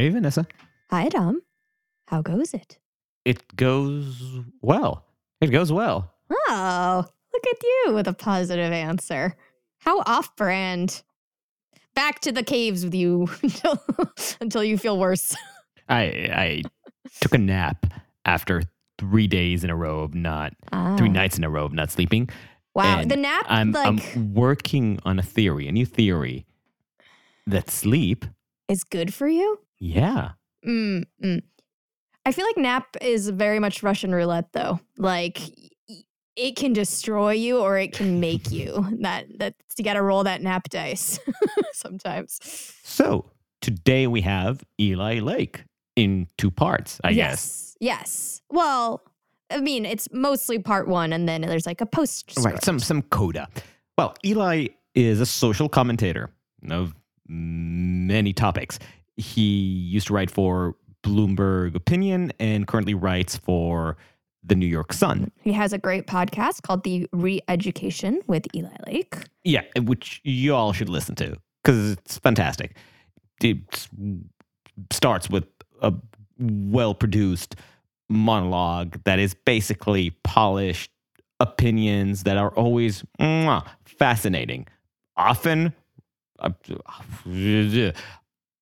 Hey, Vanessa. Hi, Dom. How goes it? It goes well. It goes well. Oh, look at you with a positive answer. How off brand. Back to the caves with you until, until you feel worse. I I took a nap after three days in a row of not Ah. three nights in a row of not sleeping. Wow. and The nap, I'm like, I'm working on a theory, a new theory that sleep, is good for you? yeah. Mm, mm. I feel like nap is very much Russian roulette, though. Like, it can destroy you or it can make you. That that's you got to roll that nap dice sometimes. So today we have Eli Lake in two parts, I guess. yes, yes. Well, I mean, it's mostly part one, and then there's like a post. Right, some some coda. Well, Eli is a social commentator of many topics. He used to write for Bloomberg Opinion and currently writes for the New York Sun. He has a great podcast called The Re-Education with Eli Lake. Yeah, which you all should listen to because it's fantastic. It starts with a well produced monologue that is basically polished opinions that are always mwah, fascinating, often uh,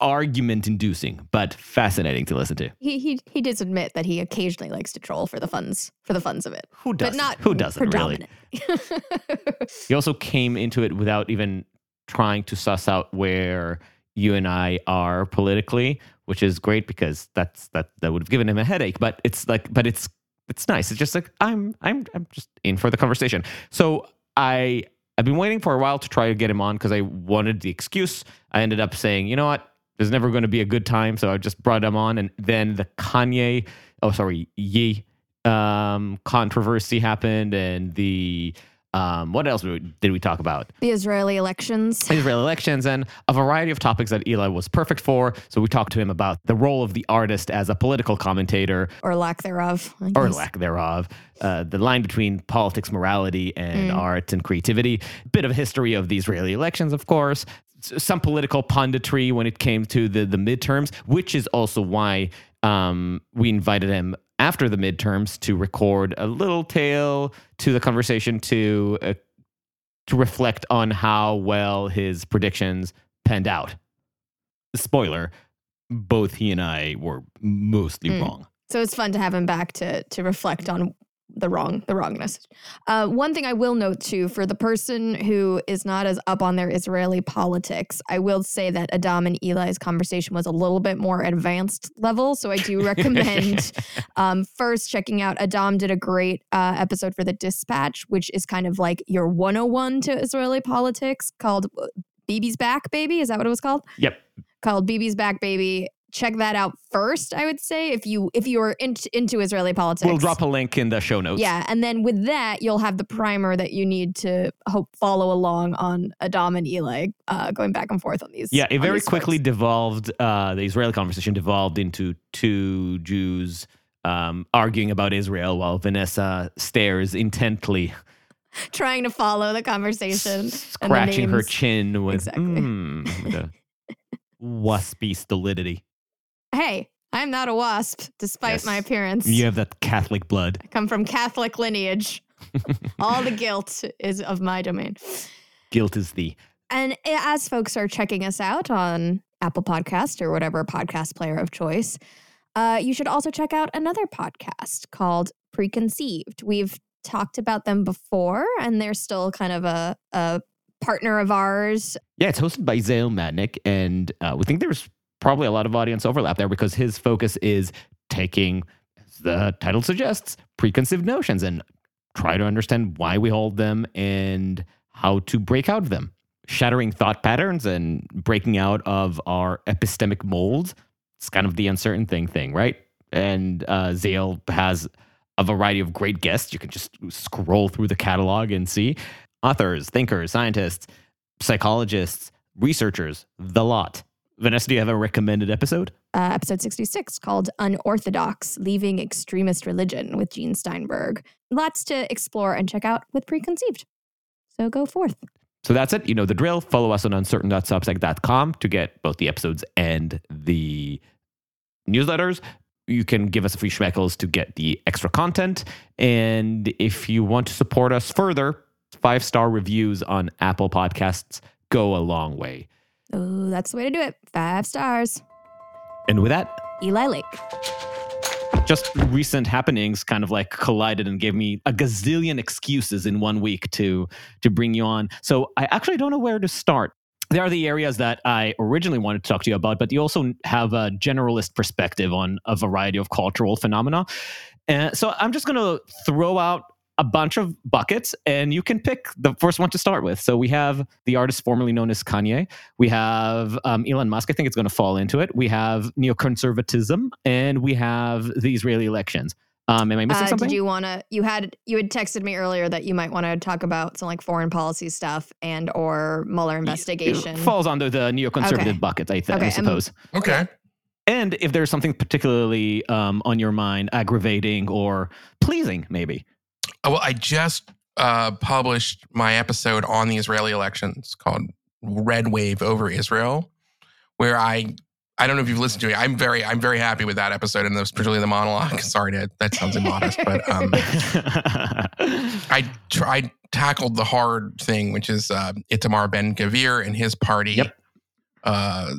argument inducing, but fascinating to listen to. He he he does admit that he occasionally likes to troll for the funds for the funds of it, Who doesn't? but not Who doesn't really? He also came into it without even trying to suss out where you and I are politically, which is great because that's that that would have given him a headache. But it's like, but it's it's nice. It's just like I'm I'm I'm just in for the conversation. So I I've been waiting for a while to try to get him on because I wanted the excuse. I ended up saying, you know what, there's never going to be a good time, so I just brought him on, and then the Kanye, oh sorry, Ye um, controversy happened, and the um, what else did we- talk about? the Israeli elections. Israeli elections and a variety of topics that Eli was perfect for. So we talked to him about the role of the artist as a political commentator or lack thereof. Or lack thereof, uh, the line between politics, morality, and Mm. art and creativity. Bit of history of the Israeli elections, of course. Some political punditry when it came to the the midterms, which is also why um, we invited him after the midterms to record a little tale to the conversation to uh, to reflect on how well his predictions panned out. Spoiler: both he and I were mostly Mm. wrong. So it's fun to have him back to to reflect on the wrong the wrongness. Uh, one thing I will note too for the person who is not as up on their Israeli politics, I will say that Adam and Eli's conversation was a little bit more advanced level. So I do recommend um, first checking out. Adam did a great uh, episode for the Dispatch, which is kind of like your 101 to Israeli politics called uh, "Bibi's Back Baby." Is that what it was called? Yep. called Bibi's Back Baby. Check that out first, I would say, if you if you are into, Israeli politics. We'll drop a link in the show notes. yeah, and then with that, you'll have the primer that you need to hope follow along on Adam and Eli uh, going back and forth on these. Yeah, it very these quickly folks. devolved. Uh, the Israeli conversation devolved into two Jews um, arguing about Israel while Vanessa stares intently, trying to follow the conversation, and the scratching her chin with, Exactly. mm, with a waspy stolidity. Hey, I'm not a wasp, despite Yes. my appearance. You have that Catholic blood. I come from Catholic lineage. All the guilt is of my domain. Guilt is the. And as folks are checking us out on Apple Podcast or whatever podcast player of choice, uh, you should also check out another podcast called Preconceived. We've talked about them before, and they're still kind of a, a partner of ours. Yeah, it's hosted by Zale Mednick, and uh, we think there's probably a lot of audience overlap there because his focus is taking, as the title suggests, preconceived notions and try to understand why we hold them and how to break out of them, shattering thought patterns and breaking out of our epistemic molds. It's kind of the uncertain thing thing, right? And uh, Zale has a variety of great guests. You can just scroll through the catalog and see authors, thinkers, scientists psychologists, researchers, the lot. Vanessa, do you have a recommended episode? Uh, episode 66 called Unorthodox Leaving Extremist Religion with Gene Steinberg. Lots to explore and check out with Preconceived. So go forth. So that's it. You know the drill. Follow us on uncertain.substack.com to get both the episodes and the newsletters. You can give us a free schmeckles to get the extra content. And if you want to support us further, five star reviews on Apple Podcasts go a long way. Oh, that's the way to do it. Five stars. And with that, Eli Lake. just recent happenings kind of like collided and gave me a gazillion excuses in one week to to bring you on. So I actually don't know where to start. There are the areas that I originally wanted to talk to you about, but you also have a generalist perspective on a variety of cultural phenomena. And so I'm just going to throw out a bunch of buckets and you can pick the first one to start with. So we have the artist formerly known as Kanye. We have um, Elon Musk. I think it's going to fall into it. We have neoconservatism and we have the Israeli elections. Um, am I missing Uh, something? did you want to? You had you had texted me earlier that you might want to talk about some like foreign policy stuff and or Mueller investigation. It falls under the neoconservative Okay. bucket, I, th- Okay, I um, suppose. Okay. and if there's something particularly um, on your mind, aggravating or pleasing, maybe. Uh, Well, I just uh, published my episode on the Israeli elections called "Red Wave Over Israel," where I I don't know if you've listened to it. I'm very I'm very happy with that episode and those particularly the monologue. Sorry, to, that sounds immodest, but um, I tried tackled the hard thing, which is uh, Itamar Ben Gvir and his party, Yep. uh,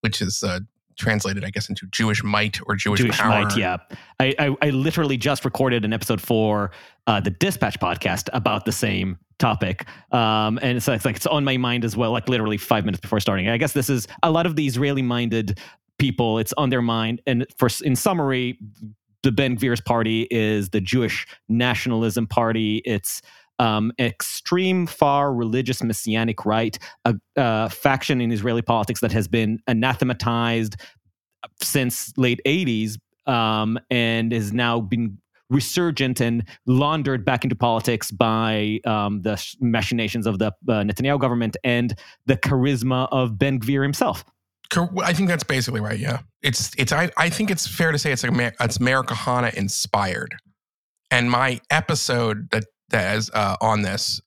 which is uh, translated, I guess, into Jewish might or Jewish, Jewish power. might, yeah. I, I, I literally just recorded an episode for uh, the Dispatch podcast about the same topic, um, and it's, it's like it's on my mind as well. Like literally five minutes before starting. I guess this is a lot of the Israeli-minded people. It's on their mind, and for in summary, the Ben Gvir's party is the Jewish nationalism party. It's um, extreme far religious messianic right, a, a faction in Israeli politics that has been anathematized since late 80s um, and has now been resurgent and laundered back into politics by um, the machinations of the uh, Netanyahu government and the charisma of Ben Gvir himself. I think that's basically right. Yeah, it's it's. I, I think it's fair to say it's Amer- it's Kahana inspired, and my episode that that is uh, on this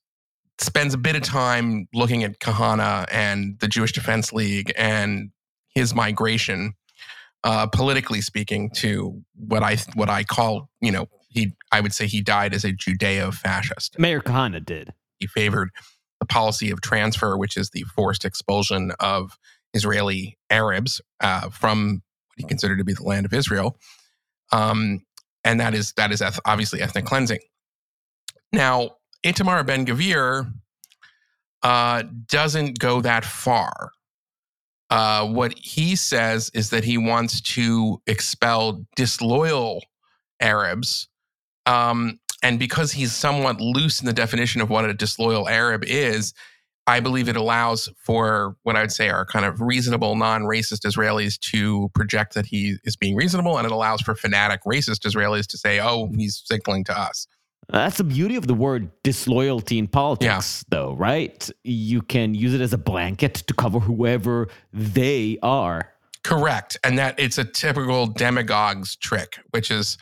spends a bit of time looking at Kahana and the Jewish Defense League and his migration, uh, politically speaking, to what I what I call you know he I would say he died as a Judeo-fascist Meir Kahana did. he favored the policy of transfer, which is the forced expulsion of Israeli Arabs uh, from what he considered to be the land of Israel, um, and that is that is obviously ethnic cleansing. Now, Itamar Ben Gvir uh, doesn't go that far. Uh, what he says is that he wants to expel disloyal Arabs um, and because he's somewhat loose in the definition of what a disloyal Arab is, I believe it allows for what I would say are kind of reasonable, non racist Israelis to project that he is being reasonable. And it allows for fanatic racist Israelis to say, oh, he's signaling to us. That's the beauty of the word disloyalty in politics, though, right? You can use it as a blanket to cover whoever they are. Correct. And that it's a typical demagogue's trick, which is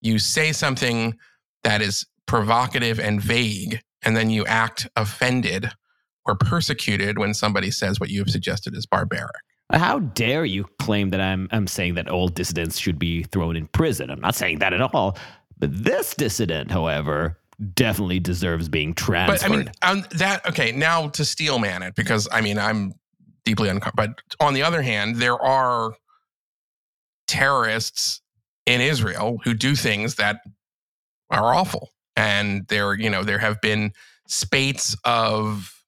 you say something that is provocative and vague, and then you act offended or persecuted when somebody says what you have suggested is barbaric. How dare you claim that I'm I'm saying that all dissidents should be thrown in prison? I'm not saying that at all. But this dissident, however, definitely deserves being transferred. But I mean, on um, that okay. Now to steelman it because I mean I'm deeply uncomfortable. But on the other hand, there are terrorists in Israel who do things that are awful, and there you know there have been spates of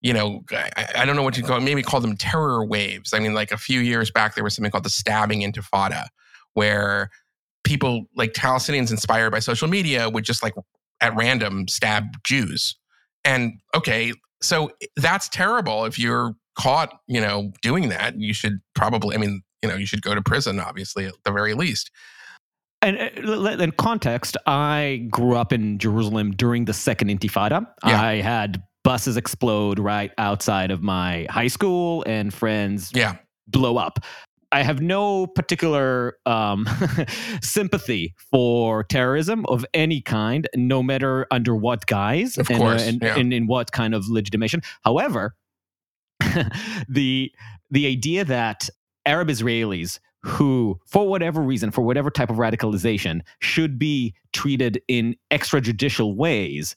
you know I, I don't know what you call maybe call them terror waves. I mean, like a few years back there was something called the stabbing intifada, where people like Palestinians inspired by social media would just like at random stab Jews. And okay, so eh, that's terrible. If you're caught, you know, doing that, you should probably, I mean, you know, you should go to prison, obviously, at the very least. And eh, in context, I grew up in Jerusalem during the Second Intifada. Yeah. I had buses explode right outside of my high school and friends Yeah. blow up. I have no particular um, sympathy for terrorism of any kind, no matter under what guise Of and, course, and, yeah. and in what kind of legitimation. However, the the idea that Arab Israelis who, for whatever reason, for whatever type of radicalization, should be treated in extrajudicial ways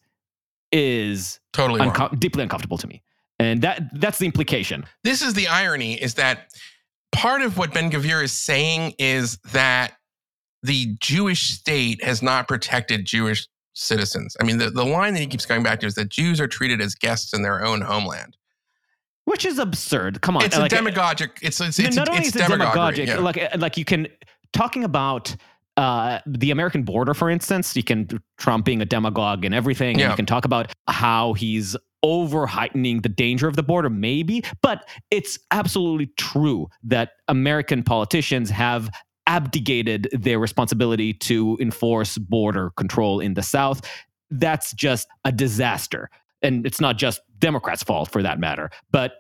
is Totally unco- deeply uncomfortable to me. And that that's the implication. this is the irony is that part of what Ben Gvir is saying is that the Jewish state has not protected Jewish citizens. I mean, the, the line that he keeps going back to is that Jews are treated as guests in their own homeland. Which is absurd. Come on. It's a like, demagogic. It's it's it's, not only it's is it demagogic, yeah. like uh, like you can talking about uh, the American border, for instance. You can Trump being a demagogue and everything. And Yeah. you can talk about how he's over heightening the danger of the border, maybe. But it's absolutely true that American politicians have abdicated their responsibility to enforce border control in the South. That's just a disaster. And it's not just Democrats' fault for that matter. But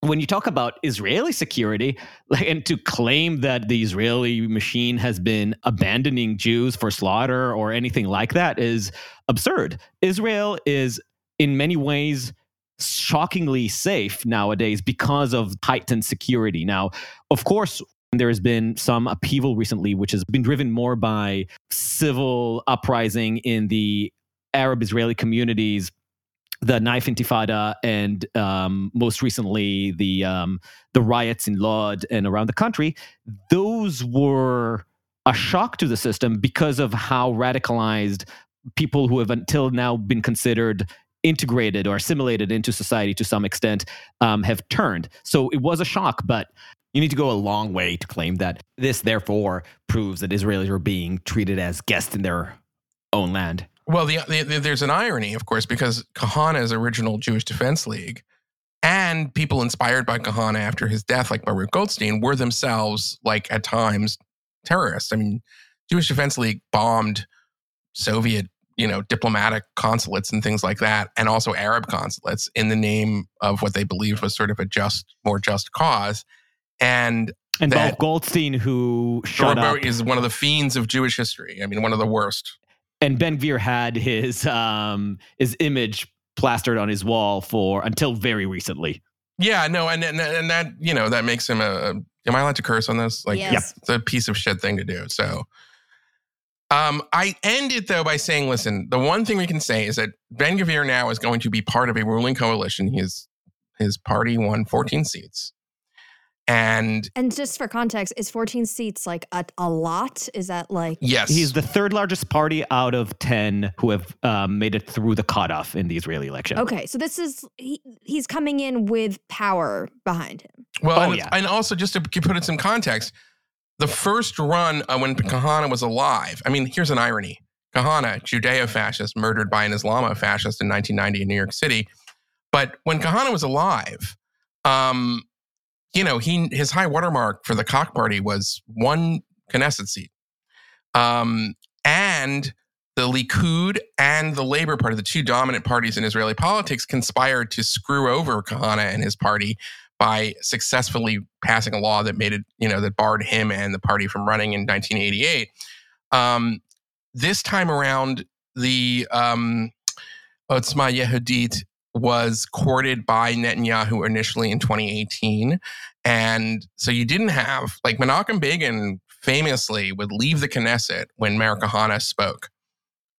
when you talk about Israeli security, like, and to claim that the Israeli machine has been abandoning Jews for slaughter or anything like that is absurd. Israel is, in many ways, shockingly safe nowadays because of heightened security. Now, of course, there has been some upheaval recently, which has been driven more by civil uprising in the Arab Israeli communities the knife intifada and um, most recently the um, the riots in Lod and around the country, those were a shock to the system because of how radicalized people who have until now been considered integrated or assimilated into society to some extent um, have turned. So it was a shock, but You need to go a long way to claim that this, therefore, proves that Israelis are being treated as guests in their own land. Well, the, the, the- there's an irony, of course, because Kahana's original Jewish Defense League and people inspired by Kahana after his death, like Baruch Goldstein, were themselves, like at times, terrorists. I mean, Jewish Defense League bombed Soviet, you know, diplomatic consulates and things like that, and also Arab consulates in the name of what they believed was sort of a just, more just cause. And and That- Baruch Goldstein who shut up is one of the fiends of Jewish history. I mean, one of the worst. and Ben Gvir had his um, his image plastered on his wall for until very recently. Yeah, no, and and, and that you know that makes him a. Am I allowed to curse on this? Like, Yes. it's a piece of shit thing to do. So, um, I end it though by saying, listen, the one thing we can say is that Ben Gvir now is going to be part of a ruling coalition. His his party won 14 seats, and And just for context, is 14 seats like a, a lot? Is that like yes, He's the third largest party out of ten who have um, made it through the cutoff in the Israeli election. okay? So this is he, he's coming in with power behind him. Well, Oh, and, yeah. and also just to put it in some context, the first run uh, when Kahana was alive. I mean, here's an irony: Kahana, Judeo-fascist, murdered by an Islamo-fascist in 1990 in New York City. But when Kahana was alive, um, you know, he his high watermark for the Kach party was one Knesset seat, um, and the Likud and the Labor Party, the two dominant parties in Israeli politics, conspired to screw over Kahana and his party by successfully passing a law that made it, you know, that barred him and the party from running in 1988. Um, this time around, the um, Otzma Yehudit was courted by Netanyahu initially in 2018. And so you didn't have, like, Menachem Begin famously would leave the Knesset when Meir Kahana spoke.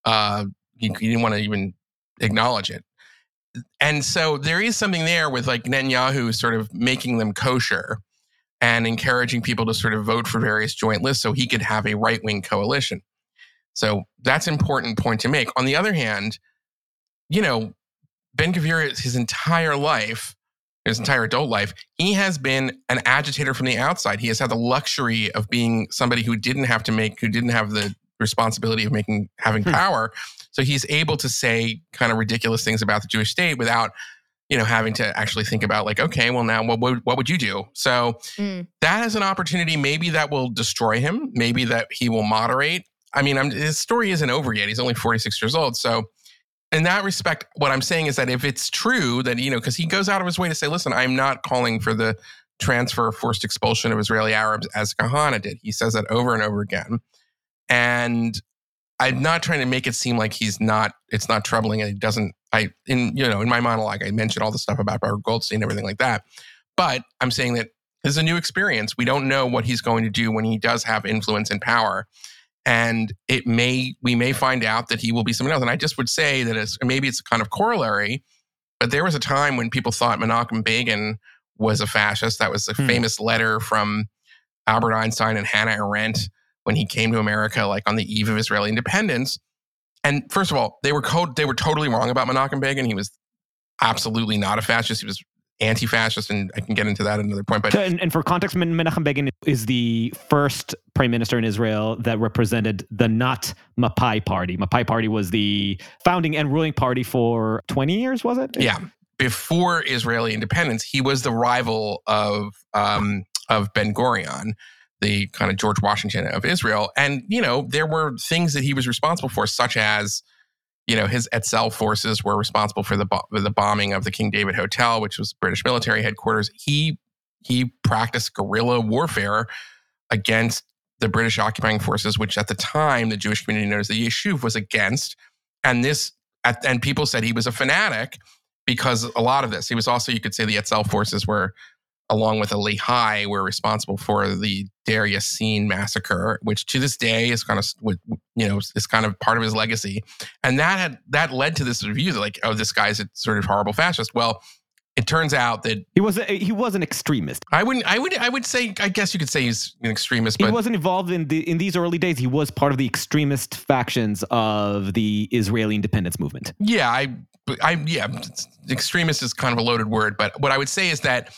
Uh, he, he didn't want to even acknowledge it and so there is something there with like Netanyahu sort of making them kosher and encouraging people to sort of vote for various joint lists so he could have a right wing coalition. So that's an important point to make. On the other hand, you know, Ben Gvir, his entire life, his entire adult life, he has been an agitator from the outside. He has had the luxury of being somebody who didn't have to make, who didn't have the responsibility of making, having Hmm. power. So he's able to say kind of ridiculous things about the Jewish state without, you know, having to actually think about like, okay, well now what would what would you do? So Mm. that is an opportunity. Maybe that will destroy him. Maybe that he will moderate. I mean, I'm, his story isn't over yet. He's only 46 years old. So in that respect, what I'm saying is that if it's true that, you know, because he goes out of his way to say, listen, I'm not calling for the transfer, of forced expulsion of Israeli Arabs as Kahana did. He says that over and over again. And I'm not trying to make it seem like he's not, it's not troubling and he doesn't, I, in, you know, in my monologue, I mentioned all the stuff about Baruch Goldstein and everything like that. But I'm saying that this is a new experience. We don't know what he's going to do when he does have influence and power and it may we may find out that he will be someone else. And I just would say that it's maybe it's a kind of corollary, but there was a time when people thought Menachem Begin was a fascist. That was a hmm. famous letter from Albert Einstein and Hannah Arendt when he came to America, like on the eve of Israeli independence. And first of all, they were co- they were totally wrong about Menachem Begin. He was absolutely not a fascist. He was anti-fascist, and I can get into that at another point. But and, and for context, Menachem Begin is the first prime minister in Israel that represented the not Mapai party. Mapai party was the founding and ruling party for 20 years, was it? Yeah. Before Israeli independence, he was the rival of um, of Ben Gurion, the kind of George Washington of Israel. And you know, there were things that he was responsible for, such as you know, his Etzel forces were responsible for the bo- the bombing of the King David Hotel, which was British military headquarters. He he practiced guerrilla warfare against the British occupying forces, which at the time the Jewish community known as the Yishuv was against. And this and people said he was a fanatic because a lot of this. He was also, you could say, the Etzel forces were along with a Lehi, were responsible for the Yassin massacre, which to this day is kind of, you know, is kind of part of his legacy. And that had that led to this view that like, oh, this guy's a sort of horrible fascist. Well, it turns out that he was a, he was an extremist. I wouldn't. I would. I would say. I guess you could say he's an extremist. But he wasn't involved in the in these early days. He was part of the extremist factions of the Israeli independence movement. Yeah, I. I yeah, extremist is kind of a loaded word, but what I would say is that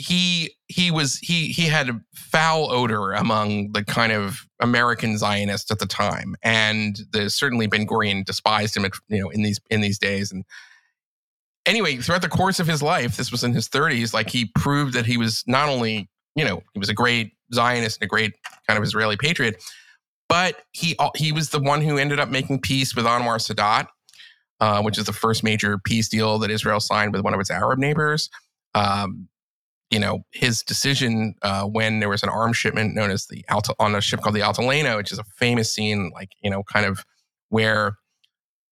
he he was he he had a foul odor among the kind of American Zionists at the time, and there's certainly Ben Gurion despised him, at, you know, in these in these days. And anyway, throughout the course of his life, this was in his 30s, like he proved that he was not only you know he was a great Zionist and a great kind of Israeli patriot, but he he was the one who ended up making peace with Anwar Sadat, uh, which is the first major peace deal that Israel signed with one of its Arab neighbors. Um, you know, his decision uh, when there was an arms shipment known as the Alta on a ship called the Altalena, which is a famous scene, like, you know, kind of where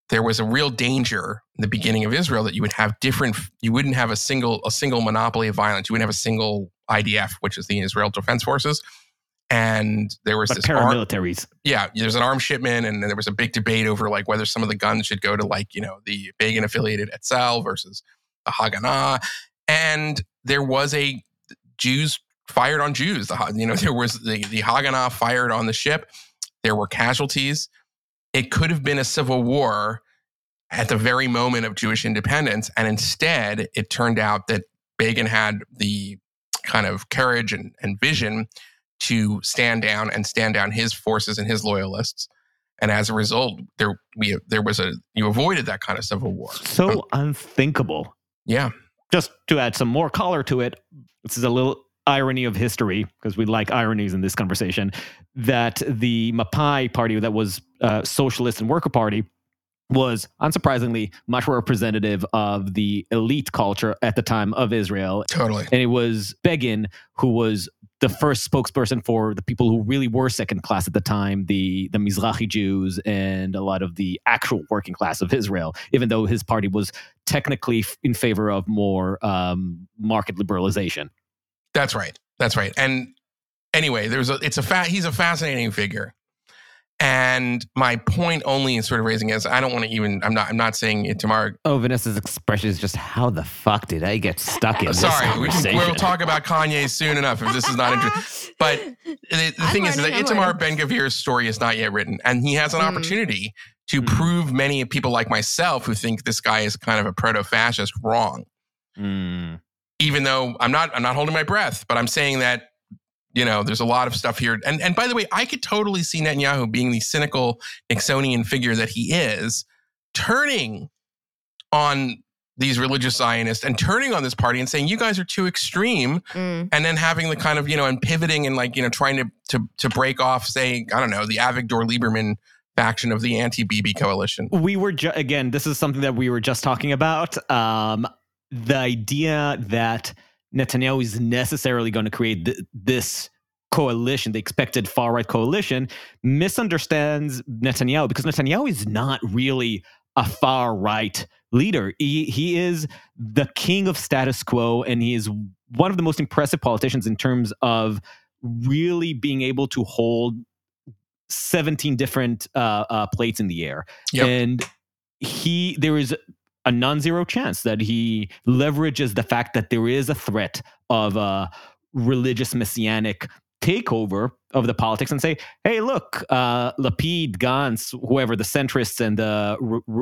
there was a real danger in the beginning of Israel that you would have different, you wouldn't have a single, a single monopoly of violence. You wouldn't have a single IDF, which is the Israel Defense Forces. And there was but this paramilitaries. Arm, yeah, there's an arms shipment, and there was a big debate over like whether some of the guns should go to like you know the Begin affiliated Etzel versus the Haganah. And there was a Jews fired on Jews. The, you know, there was the, the Haganah fired on the ship. There were casualties. It could have been a civil war at the very moment of Jewish independence. And instead, it turned out that Begin had the kind of courage and, and vision to stand down and stand down his forces and his loyalists. And as a result, there we there was a you avoided that kind of civil war. So um, unthinkable. Yeah just to add some more color to it, this is a little irony of history because we like ironies in this conversation that the Mapai party that was a socialist and worker party was unsurprisingly much more representative of the elite culture at the time of Israel. Totally. And it was Begin who was the first spokesperson for the people who really were second class at the time, the the Mizrahi Jews and a lot of the actual working class of Israel, even though his party was technically in favor of more um, market liberalization. That's right. That's right. And anyway, there's a it's a fa- he's a fascinating figure. And my point only in sort of raising is I don't want to even I'm not I'm not saying it to tomorrow. Oh, Vanessa's expression is just how the fuck did I get stuck in? Sorry, we will talk about Kanye soon enough if this is not interesting. But the, the thing is that Itamar Ben Gvir's story is not yet written, and he has an mm. opportunity to mm. prove many people like myself who think this guy is kind of a proto-fascist wrong. Mm. Even though I'm not I'm not holding my breath, but I'm saying that you know, there's a lot of stuff here. And and by the way, I could totally see Netanyahu being the cynical Nixonian figure that he is, turning on these religious Zionists and turning on this party and saying, you guys are too extreme. Mm. And then having the kind of, you know, and pivoting and like, you know, trying to to to break off, say, I don't know, the Avigdor Lieberman faction of the anti-Bibi coalition. We were ju- again. This is something that we were just talking about. Um, the idea that Netanyahu is necessarily going to create th- this coalition, the expected far right coalition, misunderstands Netanyahu because Netanyahu is not really a far right leader. He, he is the king of status quo, and he is one of the most impressive politicians in terms of really being able to hold 17 different uh, uh, plates in the air. Yep. And he, there is a non-zero chance that he leverages the fact that there is a threat of a religious messianic takeover of the politics and say, "Hey, look, uh, Lapid, Gantz, whoever the centrists and the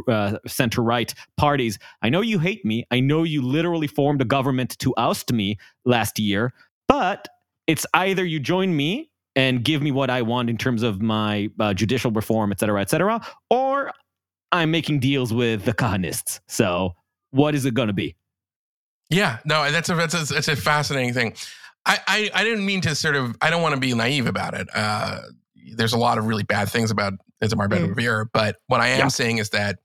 uh, center-right parties. I know you hate me. I know you literally formed a government to oust me last year, but it's either you join me." And give me what I want in terms of my uh, judicial reform, et cetera, et cetera, or I'm making deals with the Kahanists. So, what is it going to be? Yeah, no, that's a that's a, that's a fascinating thing. I, I, I didn't mean to sort of I don't want to be naive about it. Uh, there's a lot of really bad things about Itamar Ben Gvir, mm. but what I am yeah. saying is that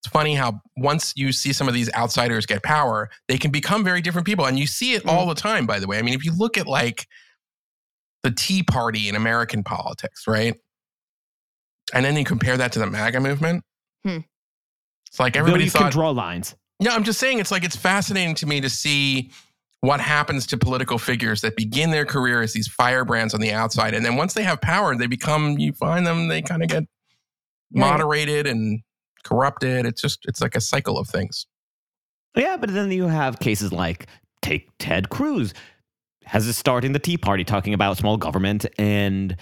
it's funny how once you see some of these outsiders get power, they can become very different people, and you see it mm. all the time. By the way, I mean if you look at like the Tea Party in American politics, right? And then you compare that to the MAGA movement. Hmm. It's like everybody Though thought, can draw lines. Yeah, I'm just saying it's like it's fascinating to me to see what happens to political figures that begin their career as these firebrands on the outside, and then once they have power, they become you find them they kind of get moderated and corrupted. It's just it's like a cycle of things. Yeah, but then you have cases like take Ted Cruz has a start in the Tea Party talking about small government and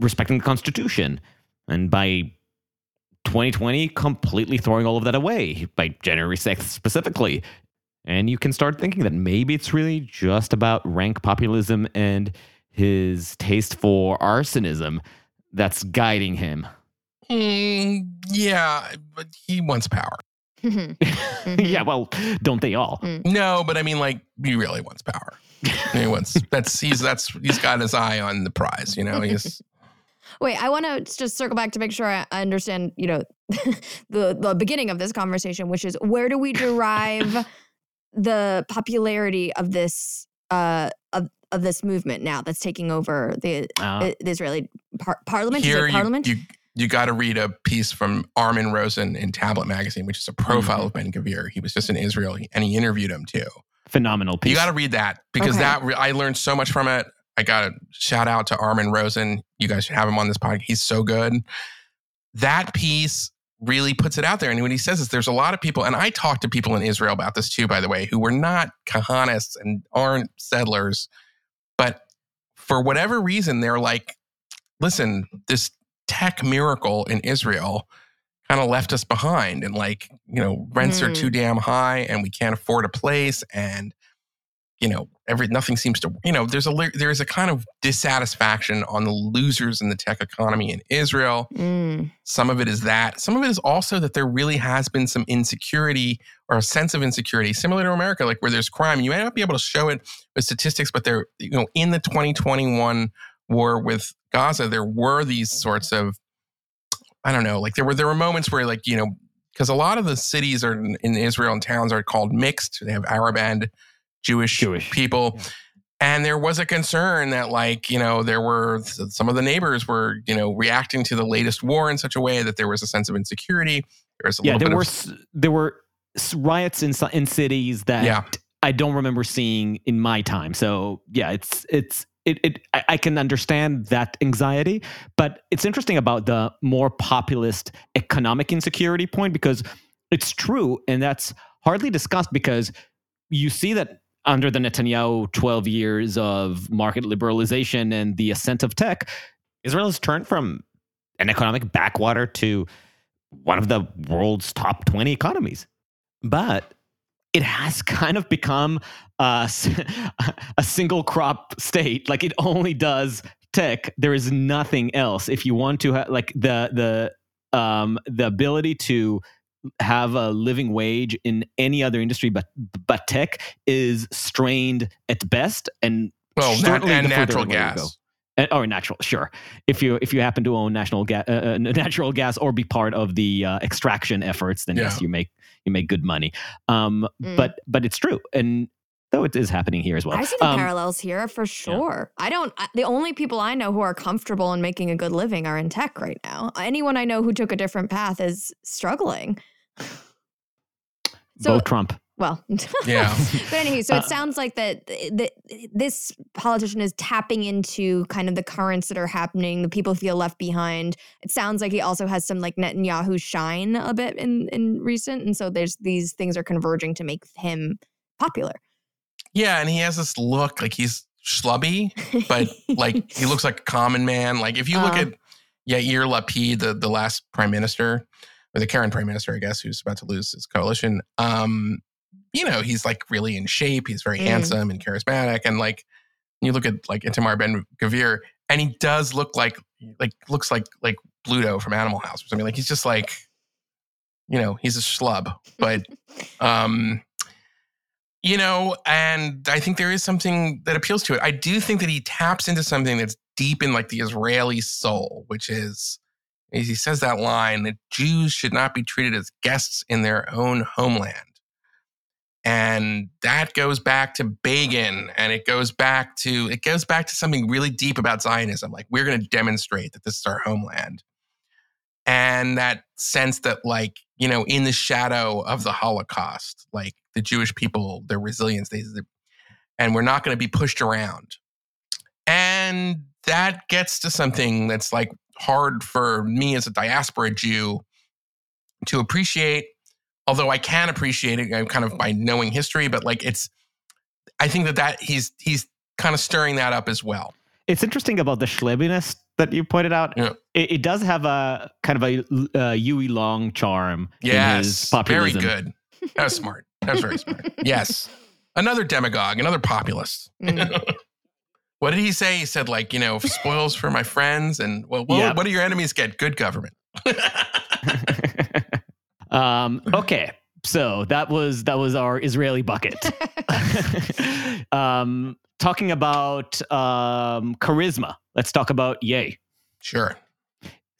respecting the Constitution. And by 2020, completely throwing all of that away by January 6th specifically. And you can start thinking that maybe it's really just about rank populism and his taste for arsonism that's guiding him. Mm, yeah, but he wants power. yeah, well, don't they all? Mm. No, but I mean, like, he really wants power. he wants that's he's that's he's got his eye on the prize. You know, he's. Wait, I want to just circle back to make sure I understand. You know, the the beginning of this conversation, which is where do we derive the popularity of this uh of of this movement now that's taking over the uh, the Israeli par- parliament? Here, parliament? You, you, you got to read a piece from Armin Rosen in Tablet Magazine, which is a profile mm-hmm. of Ben Gvir. He was just in Israel and he interviewed him too phenomenal piece. You got to read that because okay. that I learned so much from it. I got a shout out to Armin Rosen. You guys should have him on this podcast. He's so good. That piece really puts it out there. And what he says is there's a lot of people, and I talked to people in Israel about this too, by the way, who were not Kahanists and aren't settlers, but for whatever reason, they're like, listen, this tech miracle in Israel kind of left us behind and like you know rents mm. are too mm. damn high and we can't afford a place and you know every nothing seems to you know there's a there's a kind of dissatisfaction on the losers in the tech economy in Israel mm. some of it is that some of it is also that there really has been some insecurity or a sense of insecurity similar to America like where there's crime you may not be able to show it with statistics but there you know in the 2021 war with Gaza there were these sorts of I don't know, like there were there were moments where like you know because a lot of the cities are in, in, Israel and towns are called mixed. They have Arab and Jewish, Jewish. people. Yeah. And there was a concern that, like, you know, there were some of the neighbors were, you know, reacting to the latest war in such a way that there was a sense of insecurity. There was a yeah, there were of, there were riots in in cities that yeah. I don't remember seeing in my time. So yeah, it's it's it, it I can understand that anxiety, but it's interesting about the more populist economic insecurity point because it's true, and that's hardly discussed because you see that under the Netanyahu 12 years of market liberalization and the ascent of tech, Israel has turned from an economic backwater to one of the world's top 20 economies. But it has kind of become a, a single crop state. Like it only does tech. There is nothing else. If you want to have like the the um, the ability to have a living wage in any other industry but but tech is strained at best and well nat- and natural gas Uh, or natural, sure. If you if you happen to own national gas, uh, uh natural gas, or be part of the uh, extraction efforts, then yeah. yes, you make you make good money. Um, mm. But but it's true, and though it is happening here as well. I see the um, parallels here for sure. Yeah. I don't. I, the only people I know who are comfortable in making a good living are in tech right now. Anyone I know who took a different path is struggling. So, Vote Trump. Well, yeah. but anyway, so it uh, sounds like that, that this politician is tapping into kind of the currents that are happening. The people feel left behind. It sounds like he also has some like Netanyahu shine a bit in in recent, and so there's these things are converging to make him popular. Yeah, and he has this look like he's schlubby, but like he looks like a common man. Like if you look uh, at Yair Lapid, the the last prime minister, or the current prime minister, I guess, who's about to lose his coalition. Um, you know, he's like really in shape. He's very mm. handsome and charismatic. And like, you look at like Itamar Ben Gvir, and he does look like like looks like like Bluto from Animal House or something. Like he's just like, you know, he's a schlub. But um, you know, and I think there is something that appeals to it. I do think that he taps into something that's deep in like the Israeli soul, which is he says that line that Jews should not be treated as guests in their own homeland. And that goes back to Begin and it goes back to it goes back to something really deep about Zionism. Like we're going to demonstrate that this is our homeland. And that sense that like, you know, in the shadow of the Holocaust, like the Jewish people, their resilience, they, and we're not going to be pushed around. And that gets to something that's like hard for me as a diaspora Jew to appreciate although I can appreciate it kind of by knowing history, but like it's, I think that that he's he's kind of stirring that up as well. It's interesting about the schlebiness that you pointed out. Yeah. It, it, does have a kind of a uh, Huey Long charm. Yes, very good. That was smart. That was very smart. Yes, another demagogue, another populist. Mm. What did he say? He said like you know spoils for my friends, and well, well what do your enemies get? Good government. Um, okay, so that was that was our Israeli bucket. um, talking about um, charisma, let's talk about yay. Sure.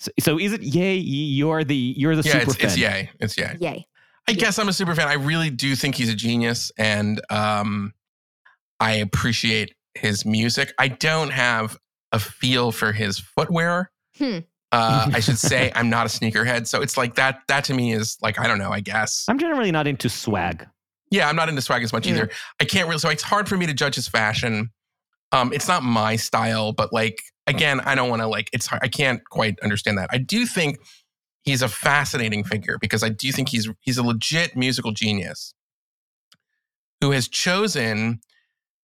So, so, is it yay? You're the you're the yeah, super it's, fan. It's yay. It's Ye. Ye. I guess I'm a super fan. I really do think he's a genius, and um, I appreciate his music. I don't have a feel for his footwear. Hmm. Uh, I should say I'm not a sneakerhead, so it's like that. That to me is like I don't know. I guess I'm generally not into swag. Yeah, I'm not into swag as much yeah. either. I can't really. So it's hard for me to judge his fashion. Um, it's not my style, but like again, I don't want to like. It's hard. I can't quite understand that. I do think he's a fascinating figure because I do think he's he's a legit musical genius who has chosen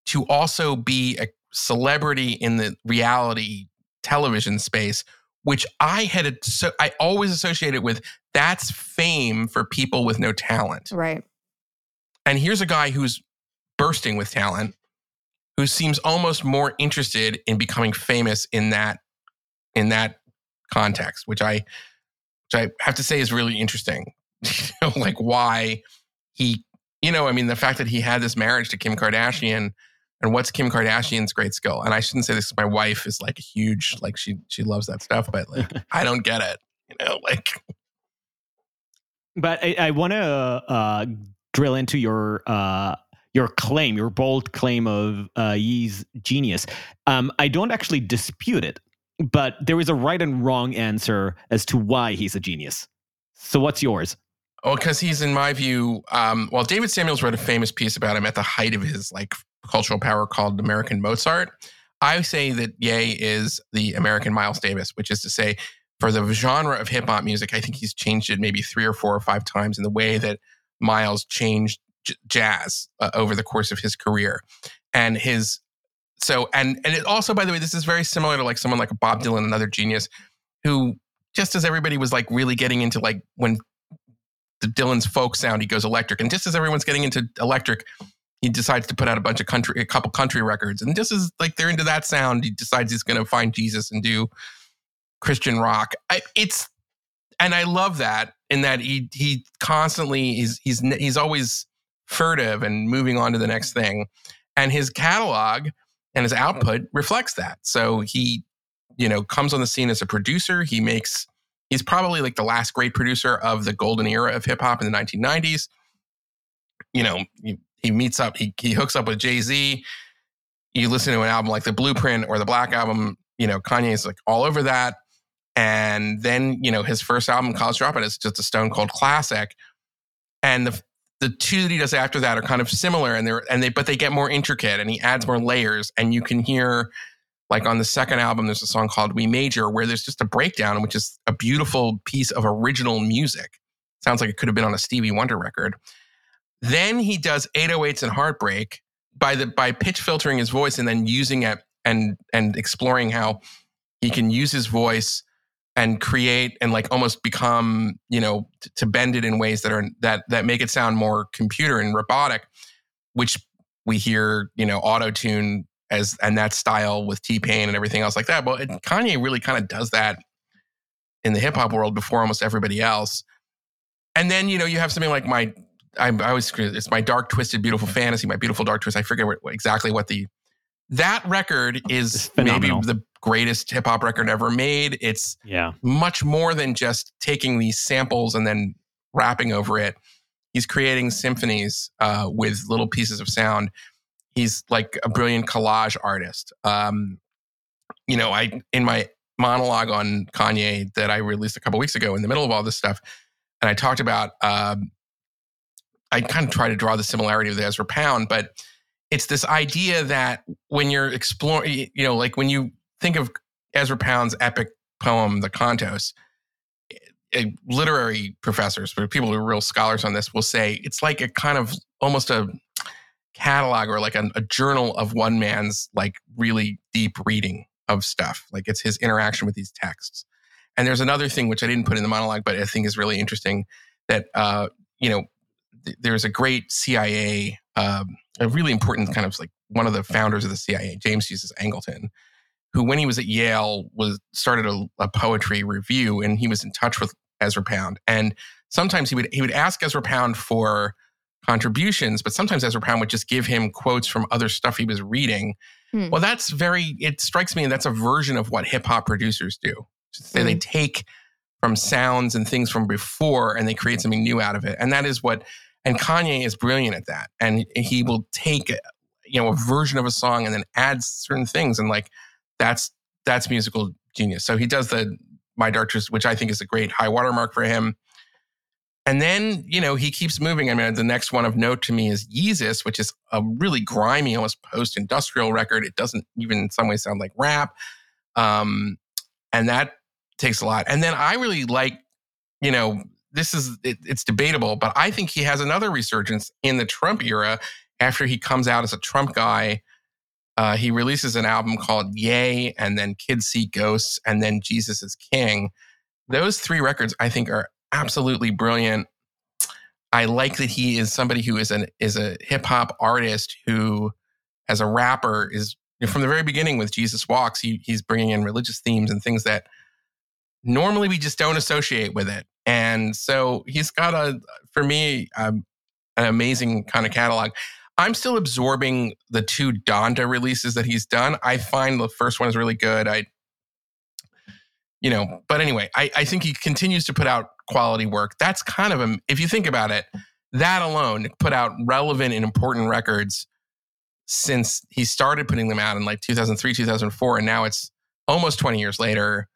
to also be a celebrity in the reality television space which I had so I always associated with that's fame for people with no talent. Right. And here's a guy who's bursting with talent who seems almost more interested in becoming famous in that in that context, which I which I have to say is really interesting. like why he, you know, I mean the fact that he had this marriage to Kim Kardashian and what's Kim Kardashian's great skill? And I shouldn't say this. My wife is like a huge, like she she loves that stuff, but like I don't get it. You know, like. But I, I want to uh, drill into your uh, your claim, your bold claim of uh, Ye's genius. Um, I don't actually dispute it, but there is a right and wrong answer as to why he's a genius. So, what's yours? Oh, because he's, in my view, um, well, David Samuels wrote a famous piece about him at the height of his like cultural power called American Mozart. I say that Ye is the American Miles Davis, which is to say, for the genre of hip hop music, I think he's changed it maybe three or four or five times in the way that Miles changed j- jazz uh, over the course of his career. And his so and and it also, by the way, this is very similar to like someone like Bob Dylan, another genius, who just as everybody was like really getting into like when the Dylan's folk sound, he goes electric, and just as everyone's getting into electric, he decides to put out a bunch of country, a couple country records. And just as like they're into that sound, he decides he's going to find Jesus and do Christian rock. I, it's, and I love that in that he he constantly he's he's he's always furtive and moving on to the next thing. And his catalog and his output reflects that. So he, you know, comes on the scene as a producer. He makes he's probably like the last great producer of the golden era of hip hop in the 1990s. You know, he meets up, he he hooks up with Jay Z. You listen to an album like the Blueprint or the Black Album. You know, Kanye is like all over that. And then you know his first album, College Dropout, is just a stone cold classic. And the the two that he does after that are kind of similar and they're and they but they get more intricate and he adds more layers and you can hear like on the second album there's a song called we major where there's just a breakdown which is a beautiful piece of original music sounds like it could have been on a stevie wonder record then he does 808s and heartbreak by the by pitch filtering his voice and then using it and and exploring how he can use his voice and create and like almost become you know t- to bend it in ways that are that that make it sound more computer and robotic which we hear you know auto tune as and that style with t-pain and everything else like that. But kanye really kind of does that in the hip hop world before almost everybody else. And then you know you have something like my I, I always it's my dark twisted beautiful fantasy my beautiful dark twist i forget what, exactly what the that record is maybe the greatest hip hop record ever made. It's yeah. much more than just taking these samples and then rapping over it. He's creating symphonies uh, with little pieces of sound. He's like a brilliant collage artist. Um, you know, I in my monologue on Kanye that I released a couple weeks ago in the middle of all this stuff, and I talked about. Um, I kind of try to draw the similarity with Ezra Pound, but it's this idea that when you're exploring, you know, like when you think of Ezra Pound's epic poem, The Cantos, a literary professors, but people who are real scholars on this will say it's like a kind of almost a catalog or like a, a journal of one man's like really deep reading of stuff. Like it's his interaction with these texts. And there's another thing which I didn't put in the monologue, but I think is really interesting that uh, you know there's a great CIA, um, a really important kind of like one of the founders of the CIA, James Jesus Angleton, who when he was at Yale was started a, a, poetry review and he was in touch with Ezra Pound. And sometimes he would he would ask Ezra Pound for contributions, but sometimes Ezra Pound would just give him quotes from other stuff he was reading. Hmm. Well, that's very it strikes me that's a version of what hip hop producers do. Hmm. They take from sounds and things from before and they create something new out of it. And that is what and Kanye is brilliant at that. And he will take you know a version of a song and then add certain things and like that's that's musical genius. So he does the My Dark Twist, which I think is a great high watermark for him. And then, you know, he keeps moving. I mean, the next one of note to me is Yeezus, which is a really grimy, almost post industrial record. It doesn't even in some ways sound like rap. Um, and that takes a lot. And then I really like, you know, this is, it, it's debatable, but I think he has another resurgence in the Trump era after he comes out as a Trump guy uh, he releases an album called Ye, and then Kids See Ghosts, and then Jesus is King. Those three records, I think, are absolutely brilliant. I like that he is somebody who is an is a hip hop artist who, as a rapper, is from the very beginning with Jesus Walks. He, he's bringing in religious themes and things that normally we just don't associate with it. And so he's got a, for me, um, an amazing kind of catalog. I'm still absorbing the two Donda releases that he's done. I find the first one is really good. I, you know, but anyway, I, I think he continues to put out quality work. That's kind of a, if you think about it, that alone put out relevant and important records since he started putting them out in like 2003, 2004, and now it's almost 20 years later.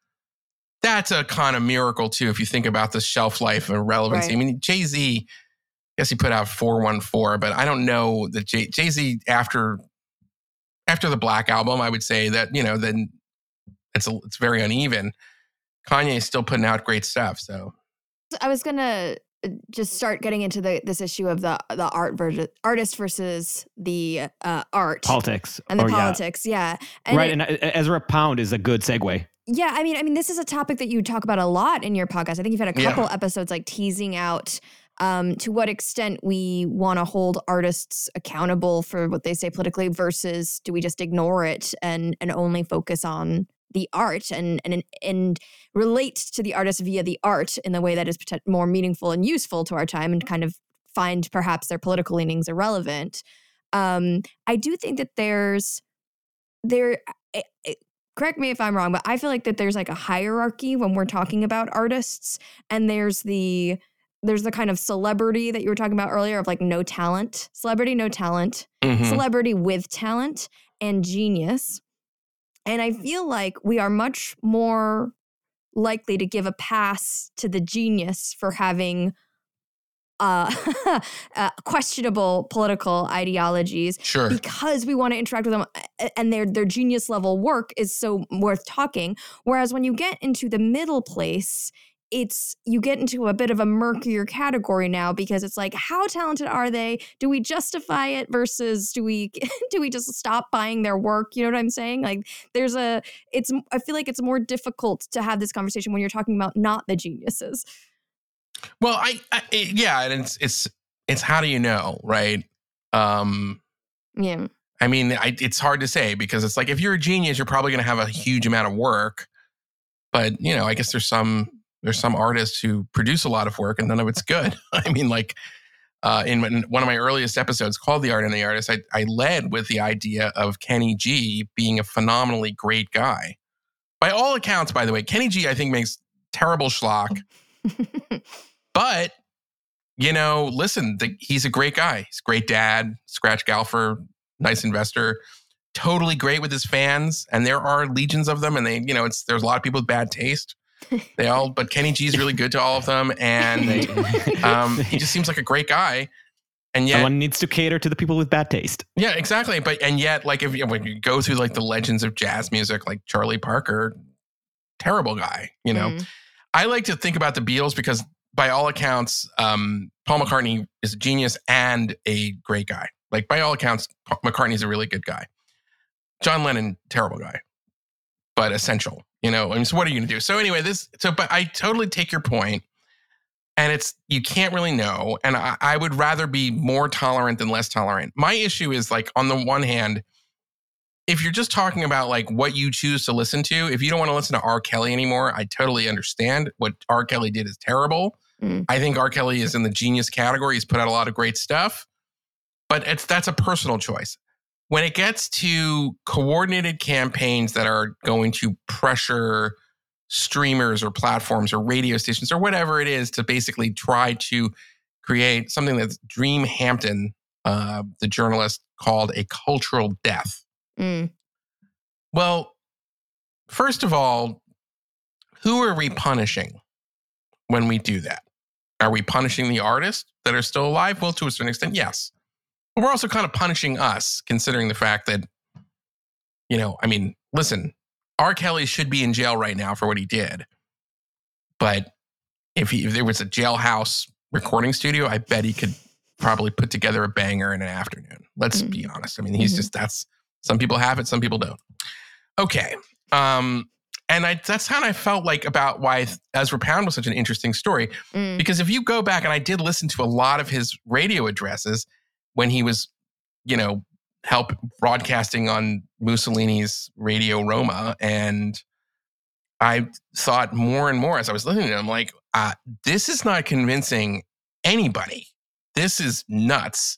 That's a kind of miracle too, if you think about the shelf life and relevancy. Right. I mean, Jay Z guess he put out 4:44, but I don't know that Jay Z after after the Black album, I would say that you know then it's a, it's very uneven. Kanye is still putting out great stuff. So I was gonna uh, just start getting into the this issue of the the art version artist versus the uh, art politics and the or, politics yeah, yeah. And right it, and uh, Ezra Pound is a good segue yeah I mean I mean this is a topic that you talk about a lot in your podcast I think you've had a couple yeah. episodes like teasing out um, to what extent we want to hold artists accountable for what they say politically versus do we just ignore it and and only focus on the art and and and relate to the artist via the art in the way that is more meaningful and useful to our time and kind of find perhaps their political leanings irrelevant. Um, I do think that there's there correct me if i'm wrong but i feel like that there's like a hierarchy when we're talking about artists and there's the there's the kind of celebrity that you were talking about earlier of like no talent celebrity no talent Mhm. celebrity with talent and genius and i feel like we are much more likely to give a pass to the genius for having uh, uh questionable political ideologies Sure. because we want to interact with them and their their genius level work is so worth talking. Whereas when you get into the middle place it's you get into a bit of a murkier category now because it's like how talented are they? Do we justify it versus do we do we just stop buying their work? You know what i'm saying? Like there's a it's i feel like it's more difficult to have this conversation when you're talking about not the geniuses Well, I, I it- yeah, and it's it's it's how do you know, right? Um, yeah I mean, I, it's hard to say because it's like if you're a genius, you're probably going to have a huge amount of work. But you know, I guess there's some there's some artists who produce a lot of work and none of it's good. I mean, like uh, in in one of my earliest episodes called "The Art and the Artist," I, I led with the idea of Kenny G being a phenomenally great guy. By all accounts, by the way, Kenny G I think makes terrible schlock. But you know, listen, the, he's a great guy. He's a great dad, scratch golfer, nice investor, totally great with his fans, and there are legions of them. And they, you know, it's there's a lot of people with bad taste. They all, but Kenny G is really good to all of them, and um, he just seems like a great guy. And yet, Someone needs to cater to the people with bad taste. yeah, exactly. But and yet, like if you when you go through like the legends of jazz music, like Charlie Parker, terrible guy. You know, Mm. I like to think about the Beatles because, by all accounts, um, Paul McCartney is a genius and a great guy. Like by all accounts, McCartney's a really good guy. John Lennon, terrible guy, but essential. You know, I mean, so what are you going to do? So anyway, this. So, but I totally take your point, and it's you can't really know. And I, I would rather be more tolerant than less tolerant. My issue is like on the one hand, if you're just talking about like what you choose to listen to, if you don't want to listen to R. Kelly anymore, I totally understand. What R. Kelly did is terrible. Mm. I think R. Kelly is in the genius category. He's put out a lot of great stuff, but it's that's a personal choice. When it gets to coordinated campaigns that are going to pressure streamers or platforms or radio stations or whatever it is to basically try to create something that Dream Hampton, uh, the journalist, called a cultural death. Mm. Well, first of all, who are we punishing when we do that? Are we punishing the artists that are still alive? Well, to a certain extent, yes. But we're also kind of punishing us, considering the fact that, you know, I mean, listen, R. Kelly should be in jail right now for what he did. But if, he, if there was a jailhouse recording studio, I bet he could probably put together a banger in an afternoon. Let's Mm. be honest. I mean, he's Mhm. just, that's, some people have it, some people don't. Okay. Um, and I, that's how I felt like about why Ezra Pound was such an interesting story. Mm. Because if you go back, and I did listen to a lot of his radio addresses when he was, you know, help broadcasting on Mussolini's Radio Roma. And I thought more and more as I was listening to him, like, uh, this is not convincing anybody. This is nuts.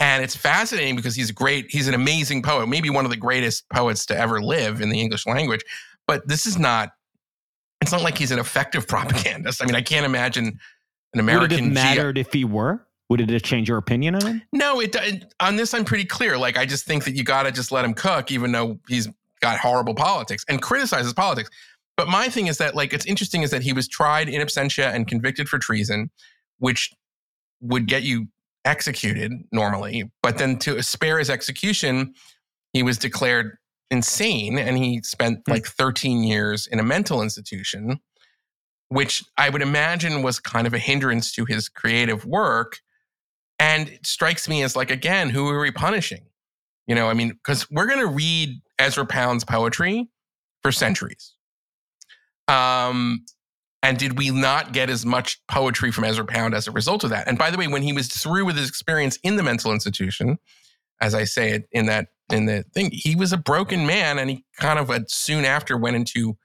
And it's fascinating because he's great, he's an amazing poet, maybe one of the greatest poets to ever live in the English language. But this is not, it's not like he's an effective propagandist. I mean, I can't imagine an American. Would it have mattered if he were? Would it have changed your opinion on him? no, it uh, it- on this I'm pretty clear. Like I just think that you got to just let him cook, even though he's got horrible politics and criticizes politics. But my thing is that like it's interesting is that he was tried in absentia and convicted for treason, which would get you executed normally. But then to spare his execution, he was declared insane and he spent Hmm. like 13 years in a mental institution, which I would imagine was kind of a hindrance to his creative work. And it strikes me as like, again, who are we punishing? You know, I mean, because we're going to read Ezra Pound's poetry for centuries. Um, and did we not get as much poetry from Ezra Pound as a result of that? And by the way, when he was through with his experience in the mental institution, as I say it in that in the thing, he was a broken man, and he kind of soon after went into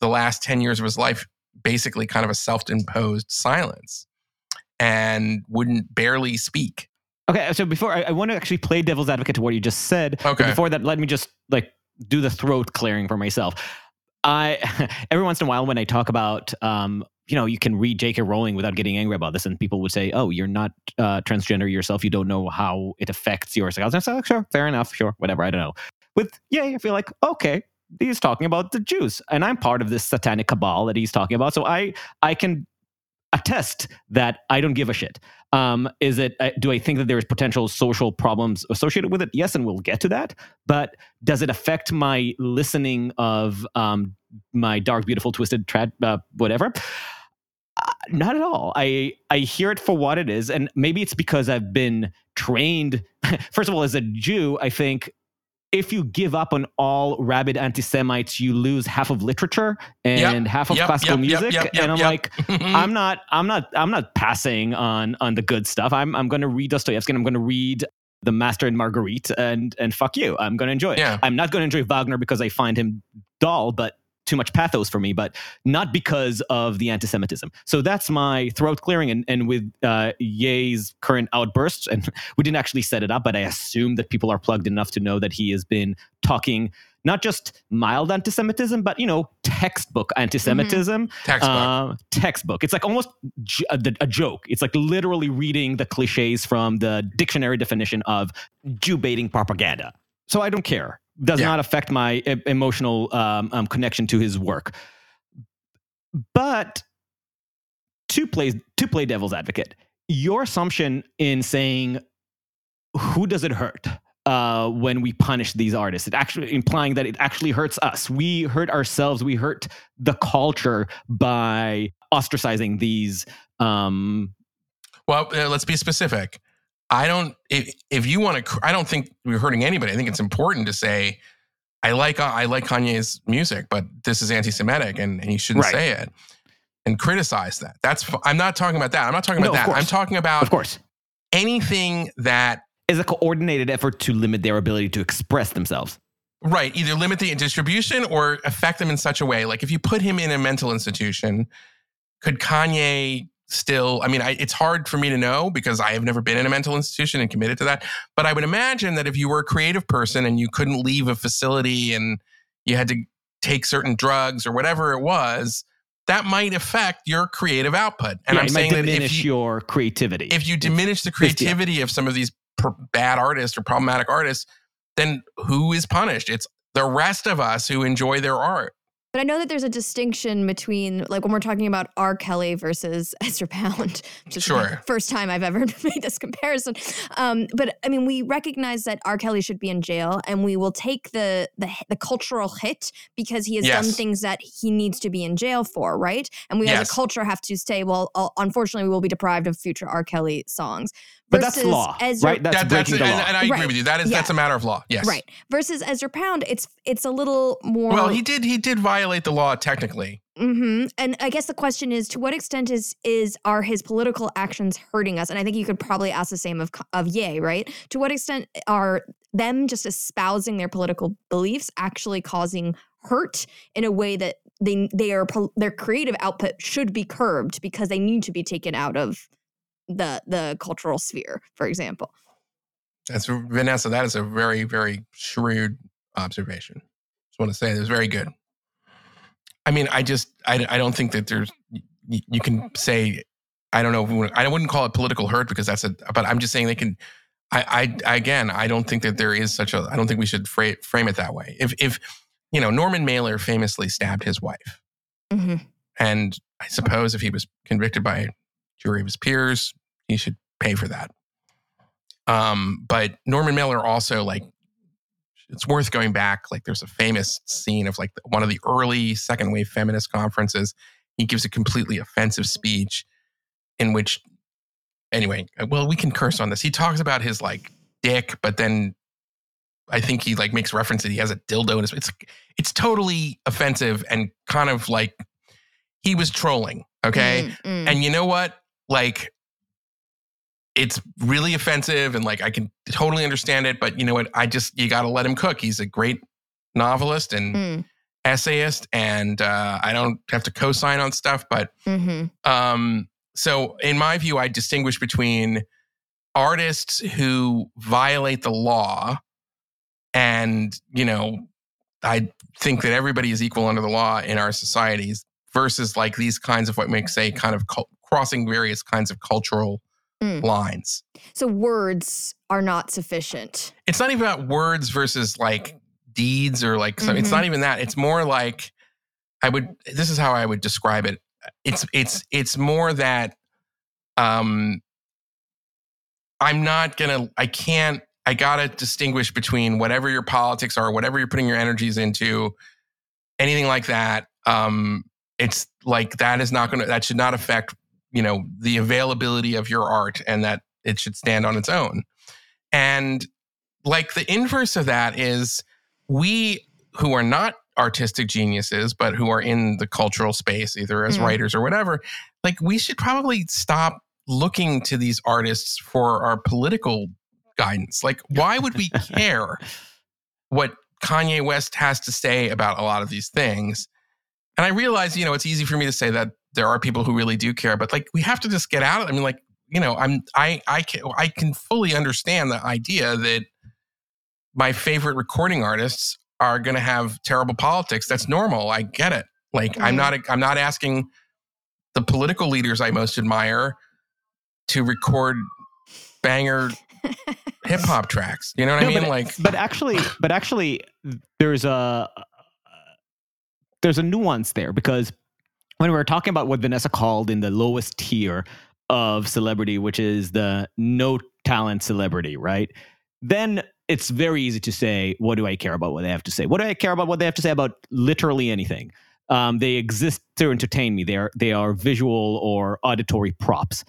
the last ten years of his life, basically kind of a self-imposed silence, and wouldn't barely speak. Okay, so before I, I want to actually play devil's advocate to what you just said. Okay. before that, let me just like do the throat clearing for myself. I every once in a while when I talk about um, you know, you can read J.K. Rowling without getting angry about this, and people would say, "Oh, you're not uh, transgender yourself. You don't know how it affects your sexuality." I say, oh, "Sure, fair enough, sure, whatever. I don't know." With yeah, I feel like okay, he's talking about the Jews, and I'm part of this satanic cabal that he's talking about, so I I can attest that I don't give a shit. Um, is it? Uh, do I think that there's potential social problems associated with it? Yes, and we'll get to that. But does it affect my listening of um, my dark, beautiful, twisted, trad, uh, whatever? Uh, not at all. I I hear it for what it is, and maybe it's because I've been trained. First of all, as a Jew, I think if you give up on all rabid anti-Semites, you lose half of literature and Yep, half of yep, classical yep, music. and I'm like, I'm not, I'm not, I'm not passing on on the good stuff. I'm I'm going to read Dostoevsky and I'm going to read The Master and Marguerite and and fuck you. I'm going to enjoy it. Yeah. I'm not going to enjoy Wagner because I find him dull, but too much pathos for me, but not because of the anti-Semitism. So that's my throat clearing. And and with uh, Ye's current outbursts, and we didn't actually set it up, but I assume that people are plugged enough to know that he has been talking not just mild anti-Semitism, but you know textbook anti-Semitism Textbook. uh, textbook. It's like almost j- a, a joke. It's like literally reading the cliches from the dictionary definition of Jew baiting propaganda. So I don't care. Does Yeah. not affect my emotional um, um, connection to his work. But to play to play devil's advocate, your assumption in saying who does it hurt uh, when we punish these artists? It actually implying that it actually hurts us. We hurt ourselves. We hurt the culture by ostracizing these. Um, Well, uh, let's be specific. I don't. If, if you want to, I don't think we're hurting anybody. I think it's important to say, I like uh, I like Kanye's music, but this is anti-Semitic, and, and you shouldn't Right. say it and criticize that. That's. I'm not talking about that. I'm not talking about of that. I'm talking about of course, anything that is a coordinated effort to limit their ability to express themselves. Right. Either limit the distribution or affect them in such a way. Like if you put him in a mental institution, could Kanye still? I mean, I, it's hard for me to know because I have never been in a mental institution and committed to that. But I would imagine that if you were a creative person and you couldn't leave a facility and you had to take certain drugs or whatever it was, that might affect your creative output. And Yeah, I'm saying that if you, your creativity. if you diminish the yeah. creativity of some of these per- bad artists or problematic artists, then who is punished? It's the rest of us who enjoy their art. But I know that there's a distinction between, like, when we're talking about R. Kelly versus Ezra Pound, which is Sure. the first time I've ever made this comparison. Um, but I mean, we recognize that R. Kelly should be in jail, and we will take the the, the cultural hit because he has done things that he needs to be in jail for, right? And we as a culture have to say, well, uh, unfortunately, we will be deprived of future R. Kelly songs. but that's Versus law, Ezra- right? That's That- that's breaking the and, law. and I agree Right. with you. That is Yeah. that's a matter of law. Yes. Right. Versus Ezra Pound, it's it's a little more. Well, he did he did violate the law technically. hmm And I guess the question is, to what extent is is are his political actions hurting us? And I think you could probably ask the same of of Ye, right? To what extent are them just espousing their political beliefs actually causing hurt in a way that they they are their creative output should be curbed because they need to be taken out of the the cultural sphere, for example. That's Vanessa. That is a very very shrewd observation. Just want to say it was very good. I mean, I just I, I don't think that there's you, you can say I don't know if we wanna- I wouldn't call it political hurt because that's a but I'm just saying they can. I, I again I don't think that there is such a I don't think we should fra- frame it that way. If if you know Norman Mailer famously stabbed his wife. hmm And I suppose if he was convicted by a jury of his peers, he should pay for that. Um, but Norman Mailer also like it's worth going back. Like there's a famous scene of like one of the early second wave feminist conferences. He gives a completely offensive speech in which anyway, well, we can curse on this. He talks about his like dick, but then I think he like makes reference that he has a dildo in his it's it's totally offensive and kind of like he was trolling. Okay. Mm, mm. And you know what? Like, it's really offensive and like I can totally understand it, but you know what? I just, you got to let him cook. He's a great novelist and Mm, essayist, and uh, I don't have to co sign on stuff. But mhm. um, so, in my view, I distinguish between artists who violate the law and, you know, I think that everybody is equal under the law in our societies versus like these kinds of what makes a kind of cul- crossing various kinds of cultural Mm. lines. So words are not sufficient. It's not even about words versus like deeds or like so it's not even that. It's more like I would this is how I would describe it. It's it's it's more that um I'm not gonna I can't I gotta distinguish between whatever your politics are, whatever you're putting your energies into, anything like that. Um it's like that is not gonna that should not affect, you know, the availability of your art and that it should stand on its own. And like the inverse of that is we who are not artistic geniuses, but who are in the cultural space, either as Mm. writers or whatever, like we should probably stop looking to these artists for our political guidance. Like, why would we care what Kanye West has to say about a lot of these things? And I realize, you know, it's easy for me to say that there are people who really do care, but like we have to just get out of it. I mean, like, you know, I'm I I can I can fully understand the idea that my favorite recording artists are going to have terrible politics. That's normal. I get it. Like I'm Mhm. not I'm not asking the political leaders I most admire to record banger hip hop tracks. You know what I No, mean? but- like but actually but actually there's a there's a nuance there because when we were talking about what vanessa called in the lowest tier of celebrity which is the no talent celebrity right? Then it's very easy to say what do i care about what they have to say? What do i care about what they have to say about literally anything? Um, they exist to entertain me. They are they are visual or auditory props.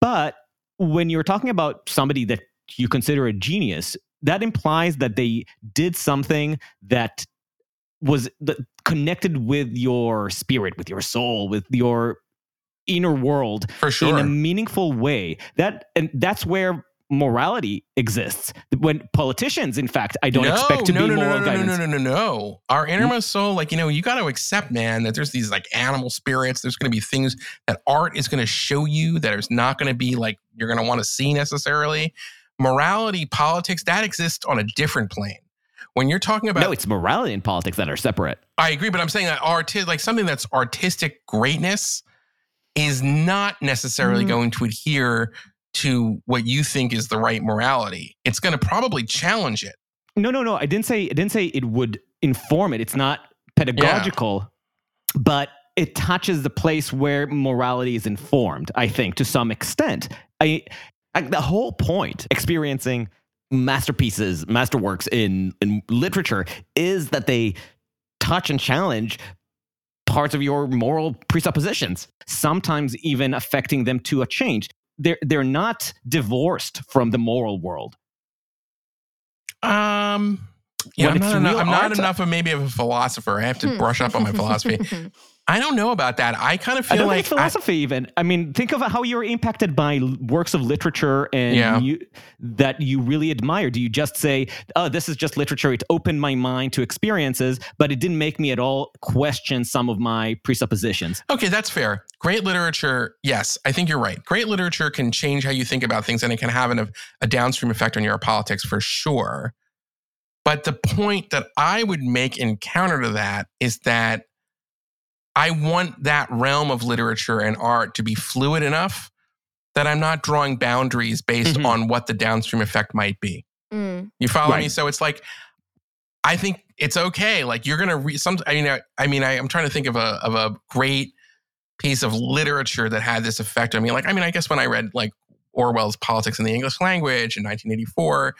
But when you're talking about somebody that you consider a genius that implies that they did something that was that connected with your spirit, with your soul, with your inner world for sure. in a meaningful way. That and that's where morality exists. When politicians, in fact, I don't no, expect to no, be no, moral no, no, guidance. No, no, no, no, no. Our mm. innermost soul, like, you know, you got to accept, man, that there's these like animal spirits. There's going to be things that art is going to show you that is not going to be like you're going to want to see necessarily. Morality, politics, that exists on a different plane. When you're talking about, No, it's morality and politics that are separate. I agree, but I'm saying that art, like something that's artistic greatness, is not necessarily Mhm. going to adhere to what you think is the right morality. It's going to probably challenge it. No, no, no. I didn't say I didn't say it would inform it. It's not pedagogical, but it touches the place where morality is informed, I think, to some extent. I, I the whole point experiencing masterpieces, masterworks in in literature is that they touch and challenge parts of your moral presuppositions, sometimes even affecting them to a change. They're they're not divorced from the moral world. Um, yeah, When I'm not, enough, I'm not enough of maybe of a philosopher. I have to Hmm. brush up on my philosophy. I don't know about that. I kind of I feel don't like think it's philosophy even. I mean, think of how you're impacted by works of literature and Yeah. you, that you really admire. Do you just say, "Oh, this is just literature. It opened my mind to experiences, but it didn't make me at all question some of my presuppositions." Okay, that's fair. Great literature, yes, I think you're right. Great literature can change how you think about things, and it can have an, a downstream effect on your politics for sure. But the point that I would make in counter to that is that I want that realm of literature and art to be fluid enough that I'm not drawing boundaries based Mhm. on what the downstream effect might be. Mm. You follow me? So it's like, I think it's okay. Like you're gonna read some. I mean, I, I mean, I, I'm trying to think of a of a great piece of literature that had this effect on me. Like, I mean, I guess when I read like Orwell's Politics in the English Language in 1984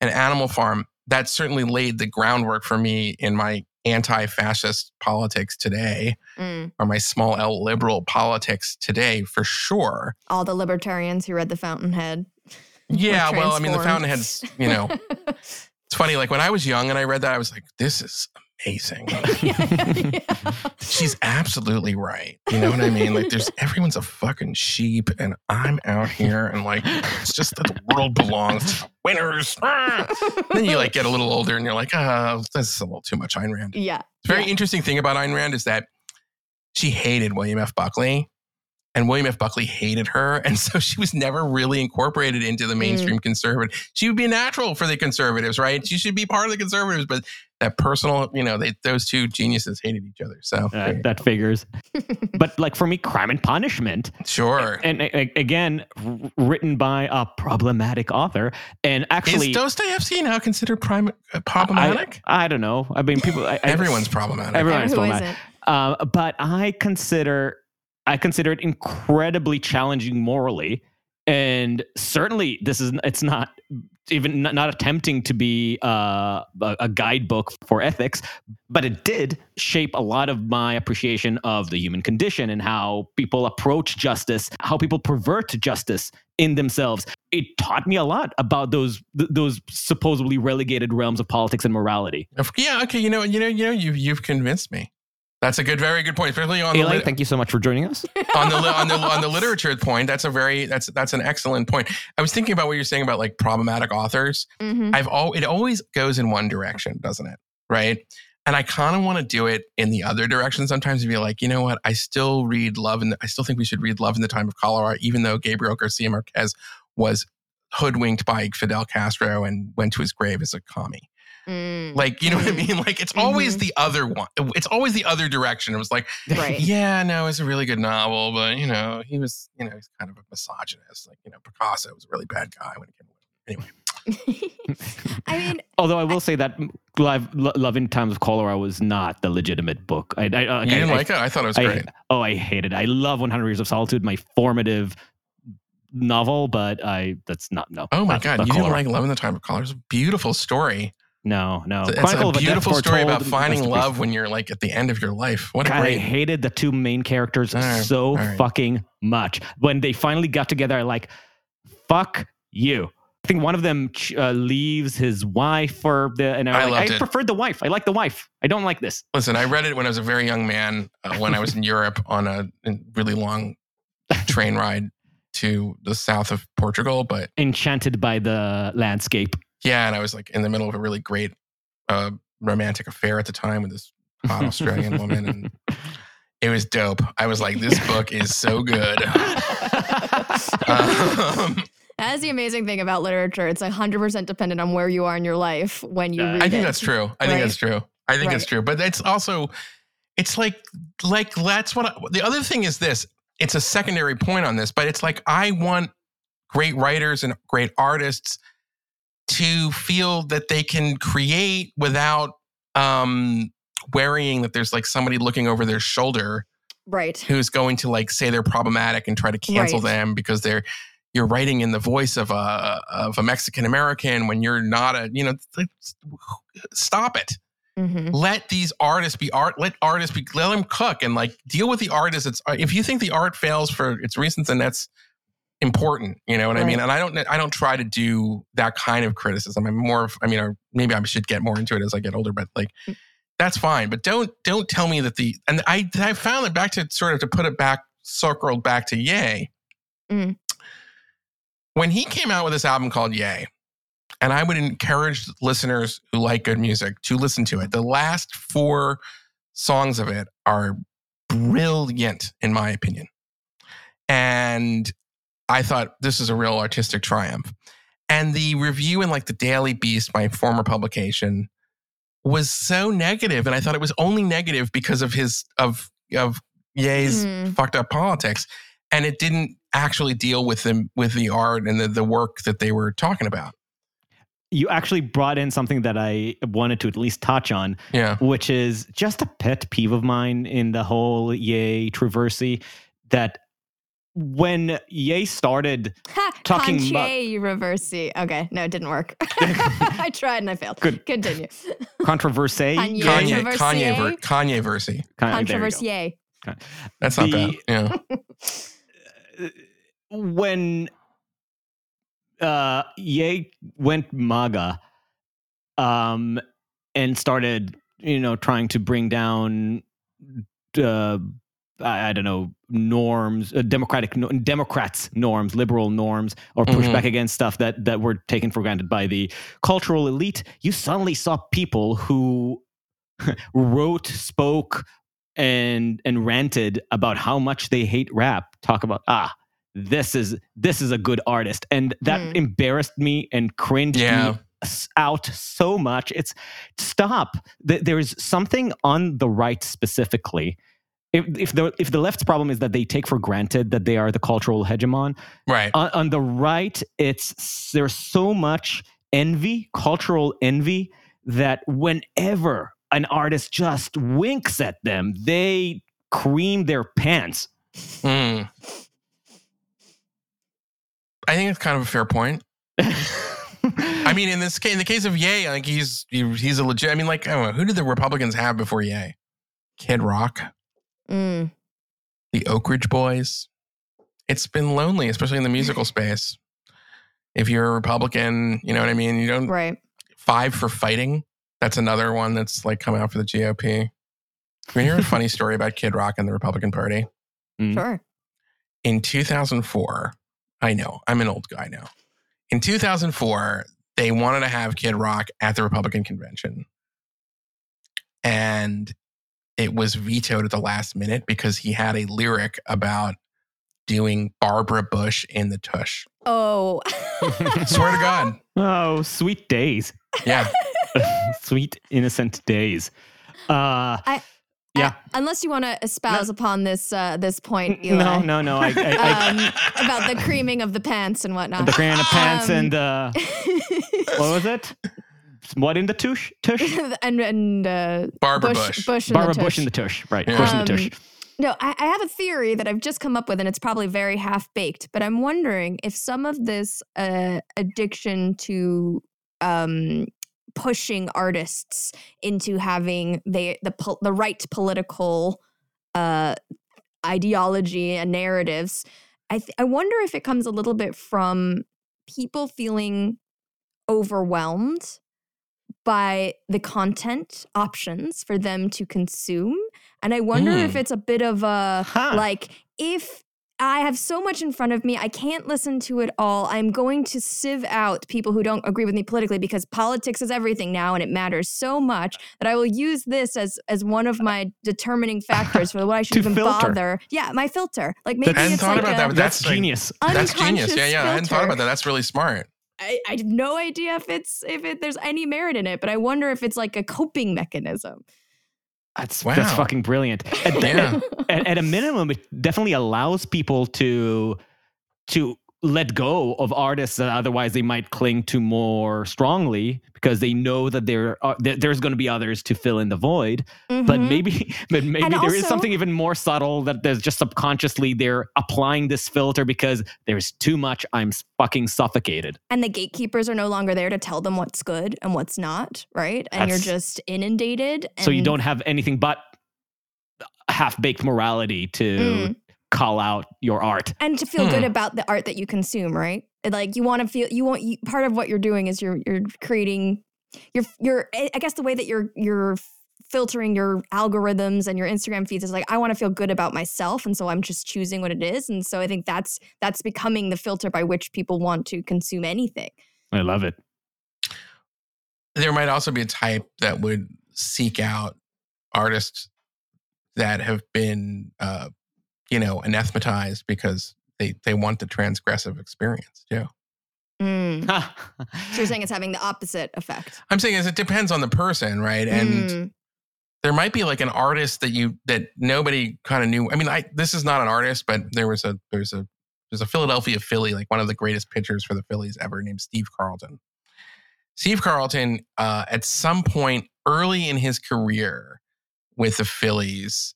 and Animal Farm, that certainly laid the groundwork for me in my anti-fascist politics today, Mm. or my small L liberal politics today, for sure. All the libertarians who read The Fountainhead. Yeah, well, I mean, the. Fountainhead's, you know, it's funny. Like when I was young and I read that, I was like, this is amazing. yeah. She's absolutely right. You know what I mean? Like there's everyone's a fucking sheep and I'm out here and like it's just that the world belongs to the winners. Ah. Then you like get a little older and you're like, oh, this is a little too much Ayn Rand. yeah. The very Yeah. interesting thing about Ayn Rand is that she hated William F. Buckley. And William F. Buckley hated her. And so she was never really incorporated into the mainstream mm. conservative. She would be natural for the conservatives, right? She should be part of the conservatives, but that personal, you know, they, those two geniuses hated each other. So uh, that figures. but like for me, Crime and Punishment. Sure. And, and, again, written by a problematic author. And actually. Is Dostoevsky now considered prim- uh, problematic? I, I, don't know. I mean, people. I, everyone's problematic. Everyone's problematic. Uh, but I consider I consider it incredibly challenging morally. And certainly, this is it's not even not, attempting to be uh, a, guidebook for ethics, but it did shape a lot of my appreciation of the human condition and how people approach justice, how people pervert justice in themselves. It taught me a lot about those th- those supposedly relegated realms of politics and morality. Yeah, okay, you know, you know, you know, you've you've convinced me. That's a good, very good point, especially on Eli, the. thank you so much for joining us. on the on the on the literature point, that's a very that's that's an excellent point. I was thinking about what you're saying about like problematic authors. Mm-hmm. I've all it always goes in one direction, doesn't it? Right. And I kind of want to do it in the other direction sometimes and be like, you know what? I still read Love and I still think we should read Love in the Time of Cholera, even though Gabriel Garcia Marquez was hoodwinked by Fidel Castro and went to his grave as a commie. Mm. Like, you know what I mm-hmm. mean? Like, it's always mm-hmm. the other one. It's always the other direction. It was like, right. yeah, no, it's a really good novel, but, you know, he was, you know, he's kind of a misogynist. Like, you know, Picasso was a really bad guy when he came Anyway. I mean, although I will I, say that Love, Love in Times of Cholera was not the legitimate book. I, I, you didn't like it? I thought it was great. oh, I hated it. I love 100 Years of Solitude, my formative novel, but I that's not no. Oh my god, you didn't like Love in the Time of Cholera? It's a beautiful story. No, no. It's Chronicle a beautiful story about finding love when you're like at the end of your life. What God, great. I hated the two main characters right, so right. fucking much. When they finally got together, I like, fuck you. I think one of them uh, leaves his wife for the, and I, I, like, I preferred the wife. I like the wife. I don't like this. Listen, I read it when I was a very young man, uh, when I was in Europe on a really long train ride to the south of Portugal, but enchanted by the landscape. Yeah, and I was like in the middle of a really great uh, romantic affair at the time with this hot Australian woman, and it was dope. I was like, this book is so good. um, that's the amazing thing about literature. It's 100% dependent on where you are in your life when you read it. I think it. that's true. I right? think that's true. I think right. it's true. But it's also, it's like, like that's what I, the other thing is this. It's a secondary point on this, but it's like I want great writers and great artists to feel that they can create without um, worrying that there's like somebody looking over their shoulder right who's going to like say they're problematic and try to cancel right. them because they're you're writing in the voice of a of a Mexican American when you're not a you know stop it mm-hmm. let these artists be art let artists be let them cook and like deal with the artists it's if you think the art fails for its reasons then that's important you know what right. i mean and i don't i don't try to do that kind of criticism i'm more of i mean or maybe i should get more into it as i get older but like mm. that's fine but don't don't tell me that the and i i found it back to sort of to put it back circled back to Ye mm. when he came out with this album called Ye and i would encourage listeners who like good music to listen to it the last four songs of it are brilliant in my opinion and I thought this is a real artistic triumph. And the review in like the Daily Beast, my former publication, was so negative, and I thought it was only negative because of his of of Ye's mm. fucked up politics, and it didn't actually deal with them with the art and the, the work that they were talking about. You actually brought in something that I wanted to at least touch on, yeah, which is just a pet peeve of mine in the whole Ye Traversy that when Ye started talking Conche about reversi. Okay, no, it didn't work. I tried and I failed. Good. Continue. Controversy. Kanye. Kanye. Kanye. Ver- Kanye versy. Controversy. That's not the, bad. Yeah. when uh Ye went MAGA, um, and started, you know, trying to bring down uh I, I don't know norms, uh, democratic no, Democrats norms, liberal norms, or push mm-hmm. back against stuff that that were taken for granted by the cultural elite. You suddenly saw people who wrote, spoke, and and ranted about how much they hate rap talk about ah this is this is a good artist and that Mm. embarrassed me and cringed Yeah. me out so much it's stop there's something on the right specifically if, if the if the left's problem is that they take for granted that they are the cultural hegemon Right. on, on the right it's there's so much envy cultural envy that whenever an artist just winks at them they cream their pants Mm. I think it's kind of a fair point. I mean, in this case, in the case of Ye, like he's he, he's a legit. I mean, like I don't know who did the Republicans have before Ye? Kid Rock, Mm. the Oak Ridge Boys. It's been lonely, especially in the musical space. If you're a Republican, you know what I mean. You don't Right. five for fighting. That's another one that's like come out for the GOP. Can you hear a funny story about Kid Rock and the Republican Party? Mm. Sure. in 2004, I know, I'm an old guy now. In 2004, they wanted to have Kid Rock at the Republican convention. And it was vetoed at the last minute because he had a lyric about doing Barbara Bush in the tush. Oh. Swear to God. oh sweet days Yeah. sweet innocent days uh yeah. Uh, unless you want to espouse upon this uh, this point, Eli. no no no i, I, I Um, about the creaming of the pants and whatnot. the creaming of pants Um, and uh what was it what in the tush tush and and uh, Barbara Bush, Bush. Bush, in barbara the bush tush. in the tush right Yeah. bush in the tush Um, No, I, I have a theory that I've just come up with, and it's probably very half baked. But I'm wondering if some of this uh, addiction to um, pushing artists into having they the pol- the right political uh, ideology and narratives, I th- I wonder if it comes a little bit from people feeling overwhelmed by the content options for them to consume. And I wonder if Hmm. it's a bit of a Huh. like, if I have so much in front of me, I can't listen to it all. I'm going to sieve out people who don't agree with me politically because politics is everything now and it matters so much that I will use this as as one of my determining factors for what I should even filter. bother. Yeah, my filter. Like maybe I hadn't it's thought like about a, that, but that's, that's like- genius That's genius. Yeah, unconscious yeah. I hadn't thought about that. That's really smart. I, I have no idea if it's if it there's any merit in it, but I wonder if it's like a coping mechanism. that's Wow. that's fucking brilliant at, Yeah. at, at a minimum it definitely allows people to to let go of artists that otherwise they might cling to more strongly because they know that there are that there's going to be others to fill in the void but Mhm. maybe but maybe And there is also- something even more subtle that there's just subconsciously they're applying this filter because there's too much i'm fucking suffocated and the gatekeepers are no longer there to tell them what's good and what's not, right? And you're just inundated. so you don't have anything but half-baked morality to Mm. Call out your art and to feel good Hmm. about the art that you consume, right? Like you want to feel you want you, part of what you're doing is you're you're creating you're you're I I guess the way that you're you're filtering your algorithms and your Instagram feeds is like I want to feel good about myself and so I'm just choosing what it is and so I think that's that's becoming the filter by which people want to consume anything. i love it there might also be a type that would seek out artists that have been uh you know anathematized because they they want the transgressive experience too Mm. So you're saying it's having the opposite effect. i'm saying is it depends on the person right and Mm. there might be like an artist that you that nobody kind of knew i mean i this is not an artist but there was a there's a there's a philadelphia philly like one of the greatest pitchers for the phillies ever named steve carlton steve carlton uh, at some point early in his career with the phillies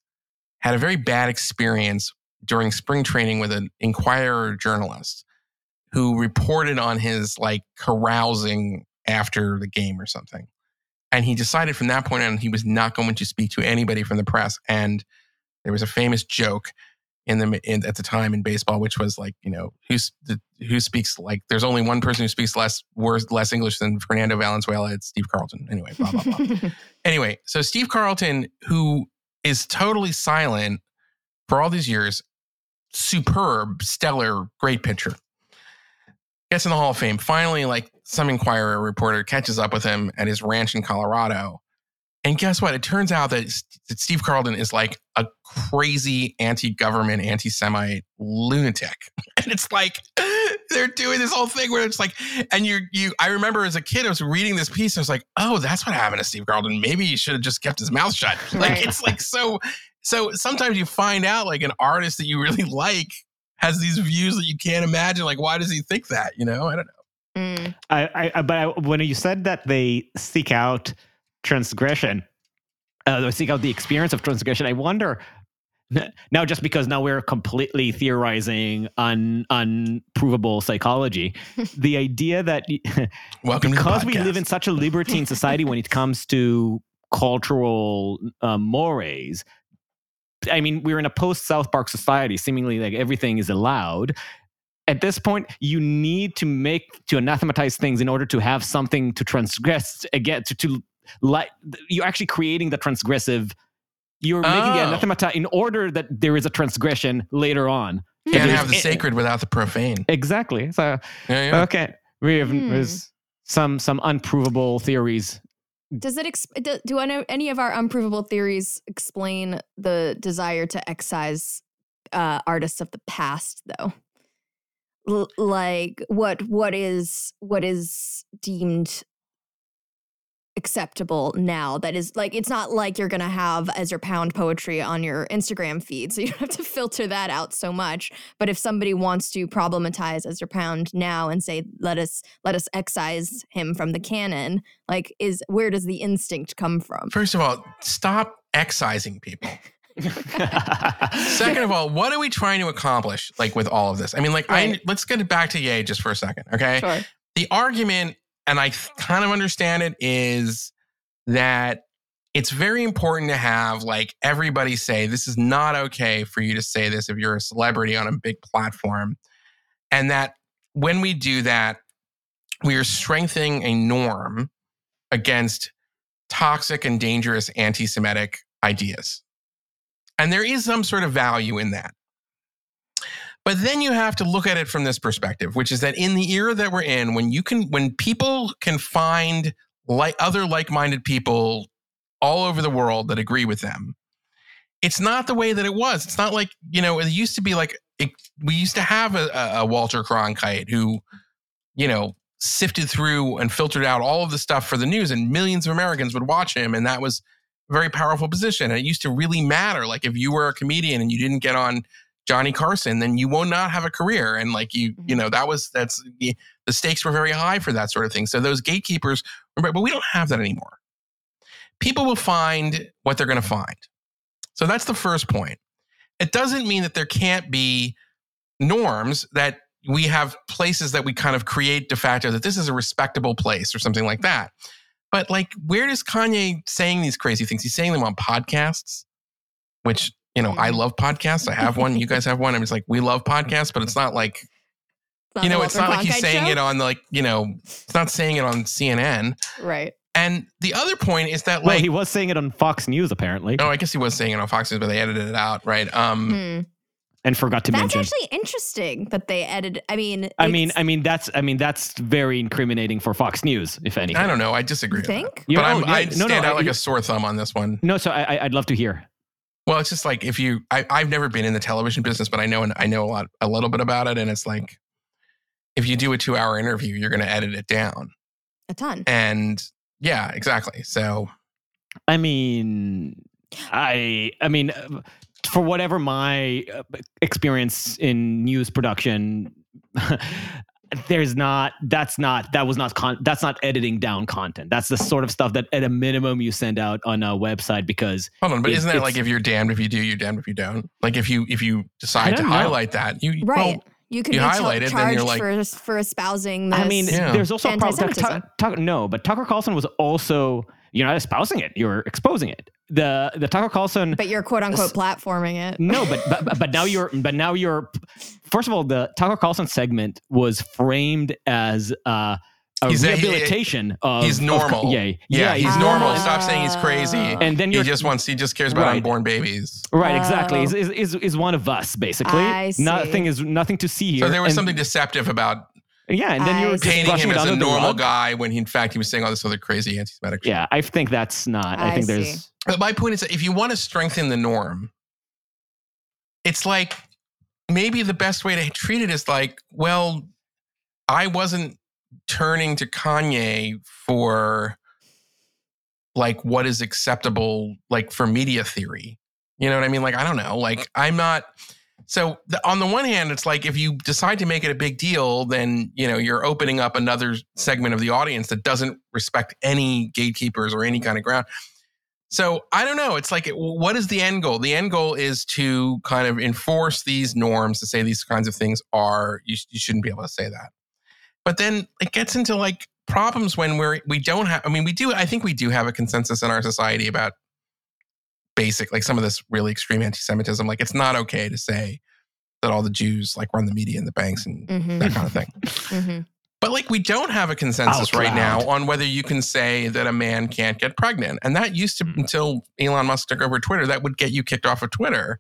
had a very bad experience during spring training with an inquirer journalist who reported on his like carousing after the game or something and he decided from that point on he was not going to speak to anybody from the press. And there was a famous joke in the in, at the time in baseball, which was like, you know, who's the, who speaks like there's only one person who speaks less words less English than Fernando Valenzuela. It's Steve Carlton. Anyway, blah blah blah. anyway, so Steve Carlton, who is totally silent for all these years, superb, stellar, great pitcher. Gets in the Hall of Fame. Finally, like some Inquirer reporter catches up with him at his ranch in Colorado And guess what? It turns out that, that Steve Carlton is like a crazy anti-government, anti-Semite lunatic. And it's like they're doing this whole thing where it's like, and you, you. I remember as a kid, I was reading this piece. And I was like, oh, that's what happened to Steve Carlton. Maybe he should have just kept his mouth shut. Like Right. it's like so. So sometimes you find out like an artist that you really like has these views that you can't imagine. Like, why does he think that? You know, I don't know. Mm. I, I, I- but I, when you said that they seek out transgression, uh, they seek out the experience of transgression, I wonder now, just because now we're completely theorizing on unprovable psychology, the idea that Welcome because we live in such a libertine society when it comes to cultural um, mores. I mean, we're in a post South Park society. Seemingly, like everything is allowed. At this point, you need to make to anathematize things in order to have something to transgress again. To, to like, you're actually creating the transgressive. You're making the Oh. anathemata in order that there is a transgression later on. You Can't have the sacred without the profane. Exactly. So Yeah, yeah. okay, we have Hmm. there's some some unprovable theories Does it ex- do, do any, any of our unprovable theories explain the desire to excise uh, artists of the past, though? L- like what what is what is deemed acceptable now that is like it's not like you're gonna have Ezra Pound poetry on your Instagram feed so you don't have to filter that out so much but if somebody wants to problematize Ezra Pound now and say let us let us excise him from the canon like is where does the instinct come from First of all, stop excising people. Second of all, what are we trying to accomplish like with all of this? I mean, like I let's get it back to Ye just for a second, okay? sure The argument, and I kind of understand it, is that it's very important to have like everybody say this is not okay for you to say this if you're a celebrity on a big platform, and that when we do that, we are strengthening a norm against toxic and dangerous anti-Semitic ideas. And there is some sort of value in that. But then you have to look at it from this perspective, which is that in the era that we're in, when you can, when people can find like other like-minded people all over the world that agree with them, it's not the way that it was. It's not like you know it used to be like it, we used to have a, a- Walter Cronkite who, you know, sifted through and filtered out all of the stuff for the news, and millions of Americans would watch him, and that was a very powerful position. And it used to really matter. Like if you were a comedian and you didn't get on Johnny Carson, then you will not have a career. And like you, you mm-hmm. know, that was that's the stakes were very high for that sort of thing. So those gatekeepers, but we don't have that anymore. People will find what they're going to find. So that's the first point. It doesn't mean that there can't be norms that we have places that we kind of create de facto that this is a respectable place or something like that. But like, where does Kanye saying these crazy things? He's saying them on podcasts, which you know I Mhm. love podcasts. I have one. You guys have one. I'm just like, we love podcasts, but it's not like It's you the know, it's not like he's saying show? it on like you know, it's not saying it on CNN. right And the other point is that well, like, he was saying it on Fox News apparently, oh, I guess he was saying it on Fox News, but they edited it out, right? Um, Hmm. and forgot to that's mention. That's actually interesting that they edited i mean I mean, I mean that's I mean that's very incriminating for Fox News, if anything. I don't know. I disagree. you with that. think but know, I'm, yeah, I no, no, stand out I- like you- a sore thumb on this one. No, so I, I- I'd love to hear. Well, it's just like if you, I, I've never been in the television business, but I know, and I know a lot, a little bit about it, and it's like, if you do a two-hour interview, you're going to edit it down, a ton and yeah, exactly. So I mean, I I mean, uh, for whatever my uh, experience in news production, there's not that's not that was not con- that's not editing down content. That's the sort of stuff that at a minimum you send out on a website because hold on, but It's- isn't that like if you're damned if you do, you're damned if you don't? Like if you if you decide to know. highlight that, you right well, you can you be ch- highlight it, then charged you're like- for for espousing this I mean, Yeah. there's also a problem. Anti-Semitism. Tuck- Tuck- no, but Tucker Carlson was also you're not espousing it; you're exposing it. The the Tucker Carlson but you're quote unquote platforming it No, but, but but now you're but now you're first of all the Tucker Carlson segment was framed as uh, a He's a- rehabilitation of he's of- normal. yeah, yeah, he's Ah. normal. Stop saying he's crazy. And then he you're just wants, he just cares about Right. unborn babies. right exactly Oh. is, is is is one of us basically. I see. Nothing is nothing to see here. So there was And- something deceptive about Yeah, and then I you were see. just painting him it as a normal rug. guy when he, in fact he was saying all this other crazy anti-Semitic shit. Yeah, I think that's not. I, I think see. there's. But my point is that if you want to strengthen the norm, it's like maybe the best way to treat it is like, well, I wasn't turning to Kanye for like what is acceptable, like for media theory. You know what I mean? Like, I don't know. Like, I'm not. So the, on the one hand, it's like if you decide to make it a big deal, then you know you're opening up another segment of the audience that doesn't respect any gatekeepers or any kind of ground. So I don't know. It's like, what is the end goal? The end goal is to kind of enforce these norms to say these kinds of things are you, you shouldn't be able to say that. But then it gets into like problems when we're we don't have. I mean, we do. I think we do have a consensus in our society about basic, like some of this really extreme anti-Semitism. Like it's not okay to say that all the Jews like run the media and the banks and Mhm, that kind of thing. mhm. But like we don't have a consensus right now on whether you can say that a man can't get pregnant. And that used to Mm. until Elon Musk took over Twitter, that would get you kicked off of Twitter.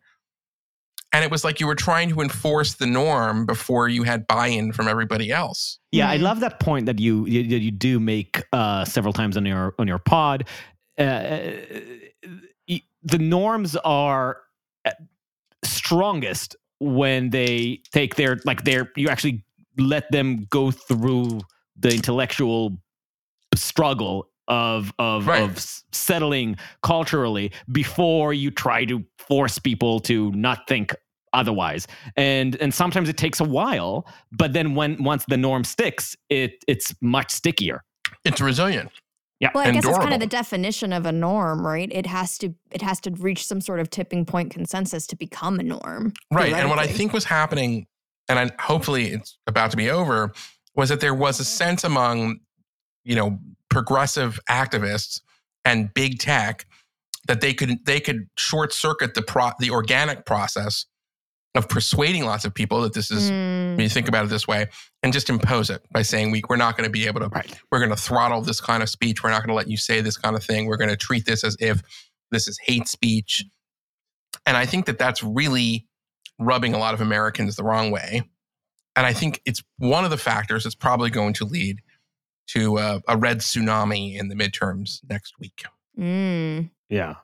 And it was like you were trying to enforce the norm before you had buy-in from everybody else. Yeah, I Mhm. love that point that you you, you do make uh, several times on your on your pod. Uh, y- the norms are uh, strongest when they take their like their you actually let them go through the intellectual struggle of of Right. of settling culturally before you try to force people to not think otherwise and and sometimes it takes a while but then when once the norm sticks it it's much stickier It's resilient. Well, I guess it's kind of the definition of a norm, right? It has to it has to reach some sort of tipping point consensus to become a norm. Right. And what I think was happening, and I, hopefully it's about to be over, was that there was a sense among, you know, progressive activists and big tech that they could they could short circuit the pro, the organic process of persuading lots of people that this is Mm, when you think about it this way and just impose it by saying we, we're not going to be able to right. we're going to throttle this kind of speech. We're not going to let you say this kind of thing. We're going to treat this as if this is hate speech. And i think that that's really rubbing a lot of americans the wrong way. And i think it's one of the factors that's probably going to lead to a, a red tsunami in the midterms next week. Mm. yeah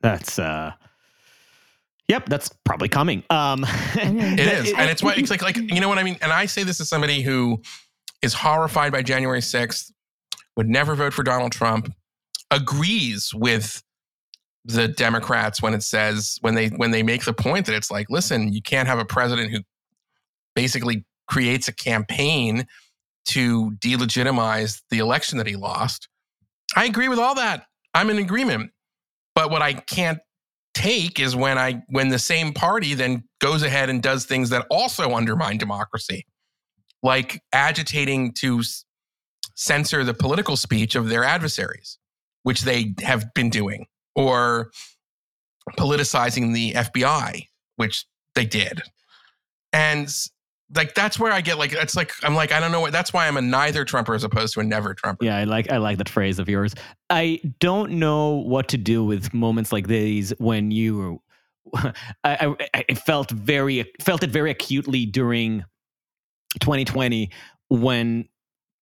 that's uh yep that's probably coming um It It is, and it's what it's like. Like you know what I mean. And I say this as somebody who is horrified by January sixth, would never vote for Donald Trump, agrees with the Democrats when it says when they when they make the point that it's like, listen, you can't have a president who basically creates a campaign to delegitimize the election that he lost. I agree with all that. I'm in agreement. But what I can't take is when I when the same party then goes ahead and does things that also undermine democracy, like agitating to censor the political speech of their adversaries, which they have been doing, or politicizing the FBI, which they did. And like that's where I get like that's like I'm like I don't know what that's why I'm a neither Trumper as opposed to a never Trumper. Yeah, I like I like that phrase of yours. I don't know what to do with moments like these when you. I, I, I felt very felt it very acutely during 2020 when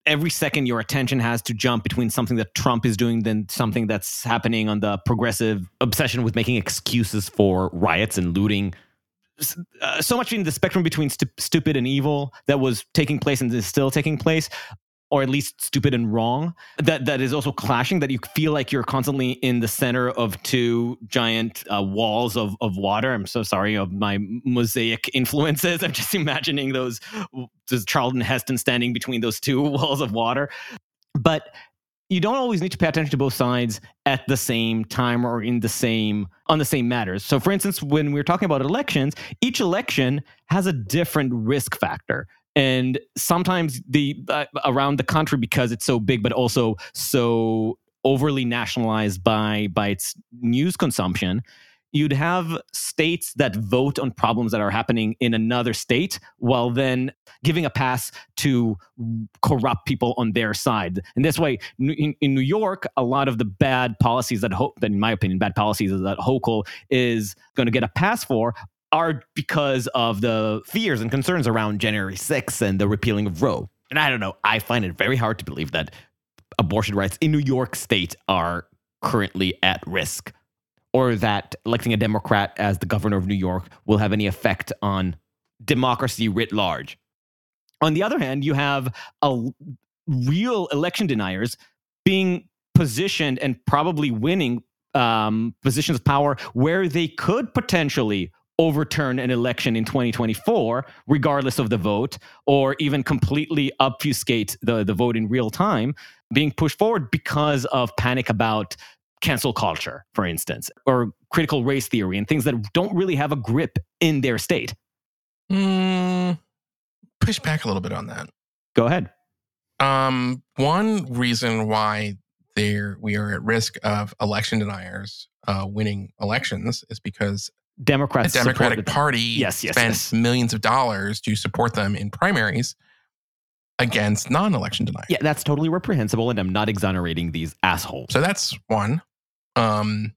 every second your attention has to jump between something that Trump is doing than something that's happening on the progressive obsession with making excuses for riots and looting. Uh, so much in the spectrum between stu- stupid and evil that was taking place and is still taking place, or at least stupid and wrong. That that is also clashing. That you feel like you're constantly in the center of two giant uh, walls of of water. I'm so sorry of my mosaic influences. I'm just imagining those does Charlton Heston standing between those two walls of water. But you don't always need to pay attention to both sides at the same time or in the same on the same matters. So for instance, when we're talking about elections, each election has a different risk factor. And sometimes the uh, around the country because it's so big but also so overly nationalized by by its news consumption, you'd have states that vote on problems that are happening in another state while then giving a pass to corrupt people on their side. And this way, in, in New York, a lot of the bad policies that, that in my opinion, bad policies that Hochul is going to get a pass for are because of the fears and concerns around January 6th and the repealing of Roe. and I don't know, I find it very hard to believe that abortion rights in New York State are currently at risk or that electing a Democrat as the governor of New York will have any effect on democracy writ large. On the other hand, you have a real election deniers being positioned and probably winning um, positions of power where they could potentially overturn an election in 2024, regardless of the vote, or even completely obfuscate the, the vote in real time, being pushed forward because of panic about cancel culture, for instance, or critical race theory and things that don't really have a grip in their state. Mm, push back a little bit on that. Go ahead. Um, one reason why there we are at risk of election deniers uh, winning elections is because Democrats the Democratic Party Yes, yes, spends yes. millions of dollars to support them in primaries against non-election deniers. Yeah, that's totally reprehensible, and I'm not exonerating these assholes. So that's one. Um,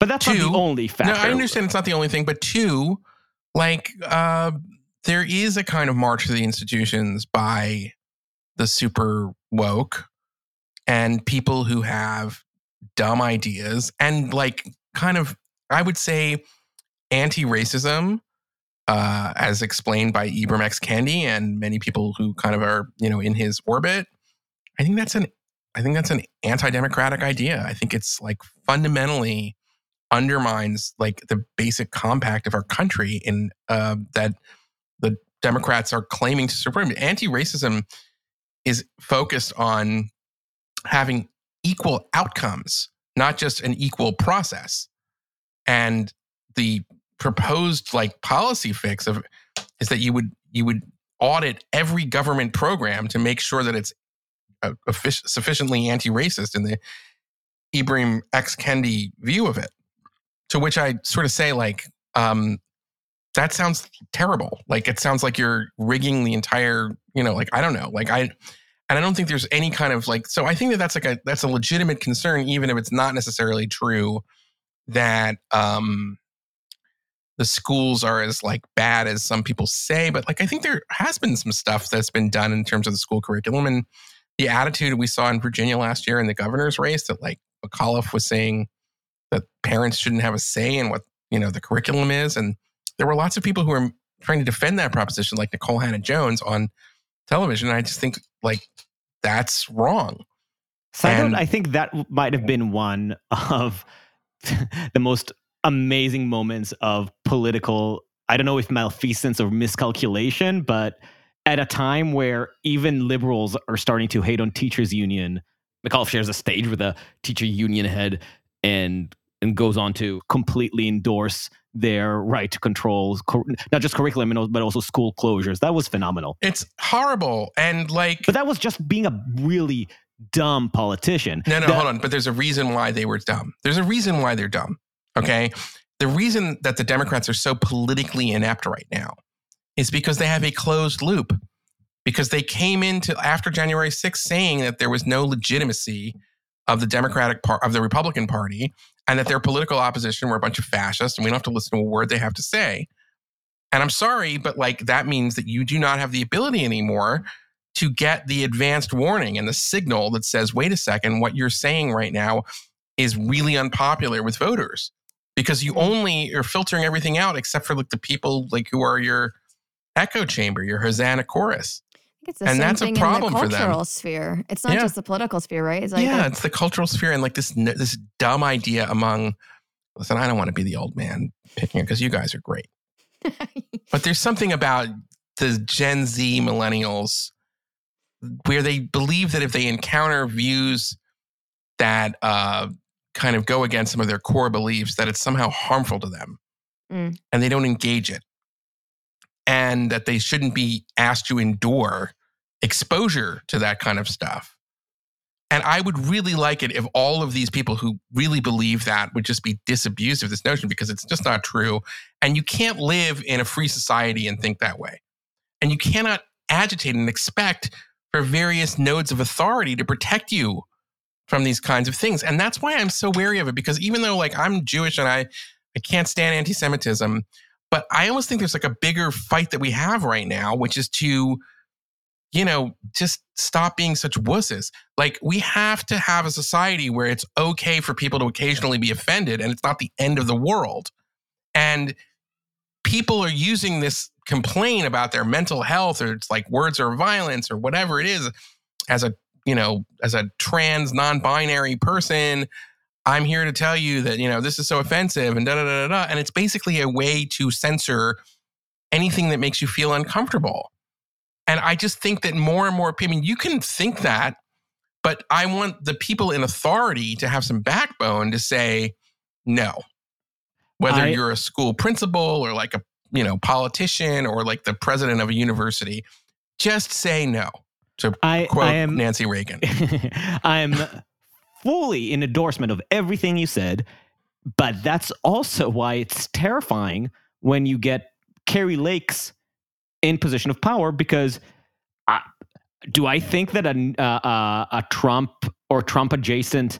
But that's not the only factor. No, I understand it's not the only thing, but two, like uh, there is a kind of march to the institutions by the super woke and people who have dumb ideas and like kind of I would say anti-racism, uh, as explained by Ibram X. Kendi and many people who kind of are you know in his orbit. I think that's an I think that's an anti-democratic idea. I think it's like fundamentally undermines like the basic compact of our country in uh, that the Democrats are claiming to support. Anti-racism is focused on having equal outcomes, not just an equal process. And the proposed like policy fix of is that you would you would audit every government program to make sure that it's sufficiently anti-racist in the Ibram X Kendi view of it. To which I sort of say, like, um, that sounds terrible. Like, it sounds like you're rigging the entire, you know, like I don't know, like I, and I don't think there's any kind of like. So I think that that's like a that's a legitimate concern, even if it's not necessarily true that um, the schools are as like bad as some people say. But like, I think there has been some stuff that's been done in terms of the school curriculum and the attitude we saw in Virginia last year in the governor's race that like McAuliffe was saying that parents shouldn't have a say in what you know the curriculum is, and there were lots of people who were trying to defend that proposition, like Nikole Hannah-Jones on television. And I just think like that's wrong. Side And- note, I think that might have been one of the most amazing moments of political, I don't know if malfeasance or miscalculation, but at a time where even liberals are starting to hate on teachers union, McAuliffe shares a stage with a teacher union head and and goes on to completely endorse their right to control not just curriculum but also school closures. That was phenomenal. It's horrible. And like, But that was just being a really dumb politician. no, no, The- hold on. But there's a reason why they were dumb. There's a reason why they're dumb. Okay. The reason that the Democrats are so politically inept right now is because they have a closed loop. Because they came into after January 6th saying that there was no legitimacy of the Democratic part of the Republican Party and that their political opposition were a bunch of fascists and we don't have to listen to a word they have to say. And I'm sorry, but like that means that you do not have the ability anymore to get the advanced warning and the signal that says, wait a second, what you're saying right now is really unpopular with voters because you mm-hmm. only are filtering everything out except for like the people like who are your echo chamber, your Hosanna chorus. I think it's the And same that's a thing problem in for the them. cultural sphere. It's not Yeah. just the political sphere, right? It's like yeah, it's the cultural sphere and like this this dumb idea among. Listen, I don't want to be the old man picking it because you guys are great, but there's something about the Gen Z millennials where they believe that if they encounter views that uh, kind of go against some of their core beliefs, that it's somehow harmful to them, Mm. and they don't engage it, and that they shouldn't be asked to endure exposure to that kind of stuff. And I would really like it if all of these people who really believe that would just be disabused of this notion because it's just not true. And you can't live in a free society and think that way. And you cannot agitate and expect for various nodes of authority to protect you from these kinds of things. And that's why I'm so wary of it because even though like I'm Jewish and I I can't stand anti-Semitism, but I almost think there's like a bigger fight that we have right now, which is to you know, just stop being such wusses. Like, we have to have a society where it's okay for people to occasionally be offended and it's not the end of the world. And people are using this complaint about their mental health or it's like words or violence or whatever it is as a, you know, as a trans non binary person. I'm here to tell you that, you know, this is so offensive and da da da da. And it's basically a way to censor anything that makes you feel uncomfortable. And I just think that more and more, people, I mean, you can think that, but I want the people in authority to have some backbone to say no. Whether I, you're a school principal or like a, you know, politician or like the president of a university, just say no. To I, quote I am, Nancy Reagan. I'm fully in endorsement of everything you said, but that's also why it's terrifying when you get Kari Lake's in position of power because I, do I think that a, a Trump or Trump adjacent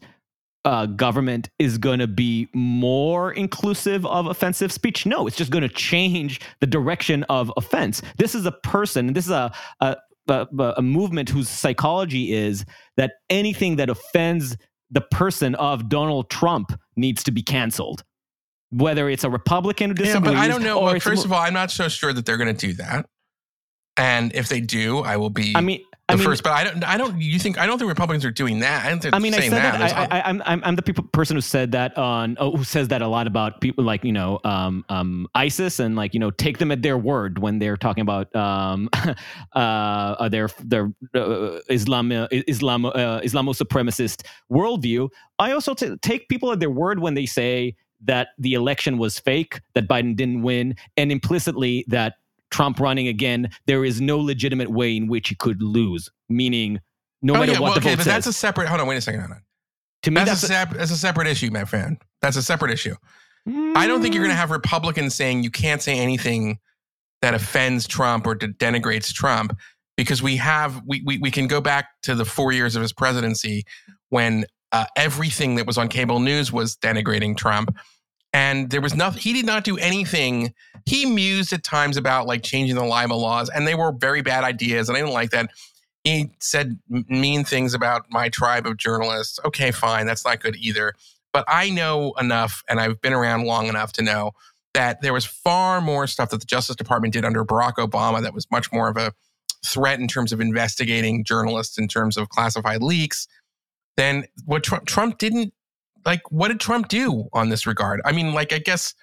uh, government is going to be more inclusive of offensive speech? No, it's just going to change the direction of offense. This is a person, this is a, a, a, a movement whose psychology is that anything that offends the person of Donald Trump needs to be canceled whether it's a Republican who disagrees. Yeah, but I don't know. Well, first of all, I'm not so sure that they're going to do that. And if they do, I will be. I mean, the I mean, first, but I don't. I don't. You think I don't think Republicans are doing that. I don't think. I mean, I said that. that. I, am I'm, I'm the people, person who said that on. Oh, who says that a lot about people like you know, um, um, ISIS and like you know, take them at their word when they're talking about um, uh, their their uh, Islam uh, Islam uh, Islamo supremacist worldview. I also t- take people at their word when they say that the election was fake, that Biden didn't win, and implicitly that Trump running again, there is no legitimate way in which he could lose. Meaning, no oh, matter yeah, what well, the okay, vote but says. that's a separate. Hold on, wait a second. Hold on. To me, that's, that's, a, sep- that's a separate issue, my friend. That's a separate issue. Mm. I don't think you're going to have Republicans saying you can't say anything that offends Trump or denigrates Trump because we have we, we we can go back to the four years of his presidency when uh, everything that was on cable news was denigrating Trump and there was nothing he did not do anything. He mused at times about like changing the libel laws and they were very bad ideas and i didn't like that. He said mean things about my tribe of journalists. Okay fine that's not good either. But i know enough and i've been around long enough to know that there was far more stuff that the justice department did under barack obama that was much more of a threat in terms of investigating journalists in terms of classified leaks than what Trump, Trump didn't like what did Trump do on this regard? I mean, like I guess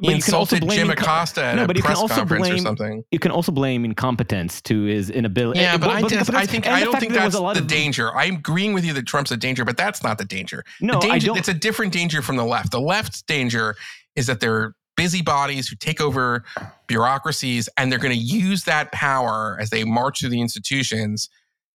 he insulted Jim Acosta at no, but a press conference blame, or something. You can also blame incompetence to his inability. Yeah, eh, but, but I, just, I think I don't think that's the of, danger. I'm agreeing with you that Trump's a danger, but that's not the danger. No, the danger, I don't. It's a different danger from the left. The left's danger is that they're busybodies who take over bureaucracies, and they're going to use that power as they march through the institutions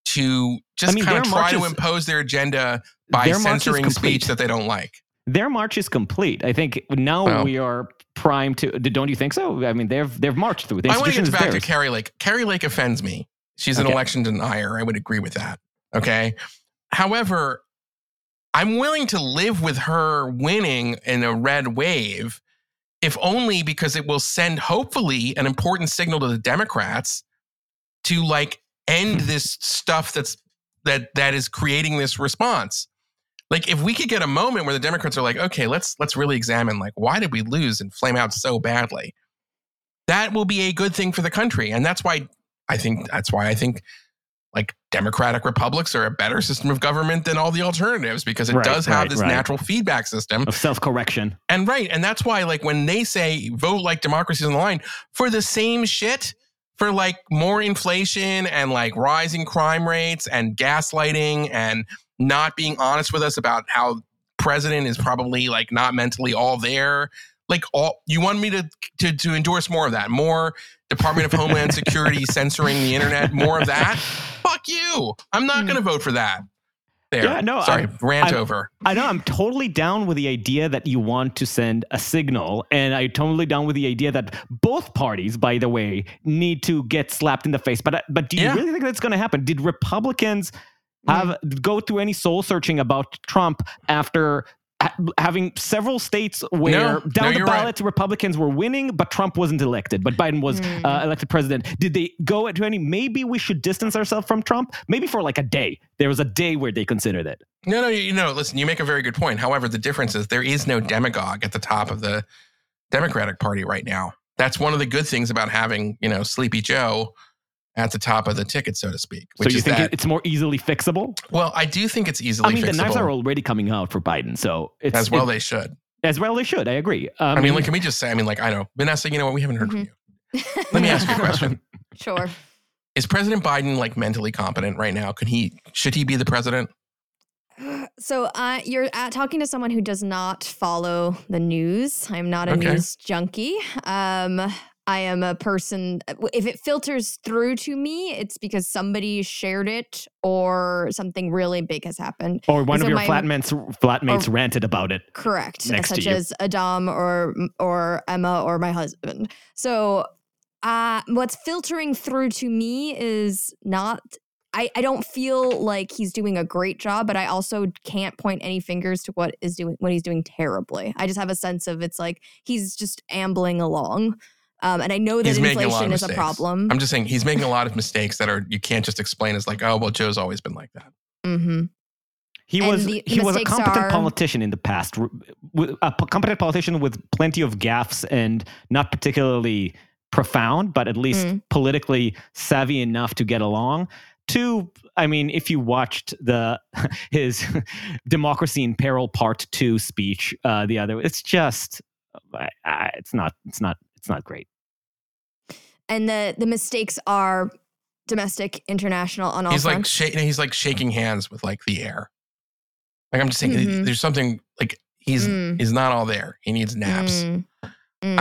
to just I mean, kind of try to impose their agenda by censoring speech that they don't like. Their march is complete. I think now well, we are primed to. Don't you think so? I mean, they've they've marched through. The I want to get back theirs. to Kari Lake. Kari Lake offends me. She's an okay. election denier. I would agree with that. Okay. However, I'm willing to live with her winning in a red wave, if only because it will send hopefully an important signal to the Democrats to like end hmm. this stuff that's that that is creating this response. Like if we could get a moment where the Democrats are like, okay, let's let's really examine like why did we lose and flame out so badly? That will be a good thing for the country. And that's why I think that's why I think like democratic republics are a better system of government than all the alternatives because it right, does have right, this right. natural feedback system of self-correction. And right, and that's why like when they say vote like democracy on the line for the same shit, for like more inflation and like rising crime rates and gaslighting and not being honest with us about how president is probably like not mentally all there. Like all you want me to to, to endorse more of that? More department of homeland security censoring the internet? More of that? Fuck you! I'm not going to mm. vote for that there. Yeah, no, sorry, I, rant I, over. I know I'm totally down with the idea that you want to send a signal, and I'm totally down with the idea that both parties, by the way, need to get slapped in the face. But but do you yeah. really think that's going to happen? Did Republicans have mm. go through any soul searching about Trump after having several states where No, down no, the you're right. ballot Republicans were winning, but Trump wasn't elected, but Biden was Hmm. uh, elected president. Did they go to any? Maybe we should distance ourselves from Trump. Maybe for like a day. There was a day where they considered it. No, no, you know, listen, you make a very good point. However, the difference is there is no demagogue at the top of the Democratic Party right now. That's one of the good things about having, you know, Sleepy Joe at the top of the ticket, so to speak. Which so you is think that, it's more easily fixable? well, I do think it's easily I mean, fixable. the knives are already coming out for Biden, so it's as well it- they should. as well they should. I agree. Um, I mean, like, can we just say, I mean, like, I know, Vanessa, you know what? We haven't heard from you. Let me ask you a question. Sure. Is President Biden like mentally competent right now? Could he, should he be the president? So uh, you're uh, talking to someone who does not follow the news. I'm not a Okay. news junkie. Um, I am a person. If it filters through to me, it's because somebody shared it or something really big has happened. or one of your my- flatmates flatmates ranted about it. Correct, Next to such as Adam or or Emma or my husband. So, uh, what's filtering through to me is not. I, I don't feel like he's doing a great job, but I also can't point any fingers to what is doing what he's doing terribly. I just have a sense of it's like he's just ambling along, um, and I know that He's making a lot inflation of is a problem. I'm just saying he's making a lot of mistakes that are, you can't just explain as like, oh, well, Joe's always been like that. hmm He And was the- the he was a competent are- politician in the past, r- with- a p- competent politician with plenty of gaffes and not particularly profound, but at least Mm. politically savvy enough to get along. Two, I mean, if you watched the his "Democracy in Peril" Part Two speech, uh, the other, it's just, I, I, it's not, it's not, it's not great. And the the mistakes are domestic, international, on all he's like fronts. shaking he's like shaking hands with like the air like i'm just saying Mhm. there's something like he's Mm. he's not all there he needs naps Mm. i'm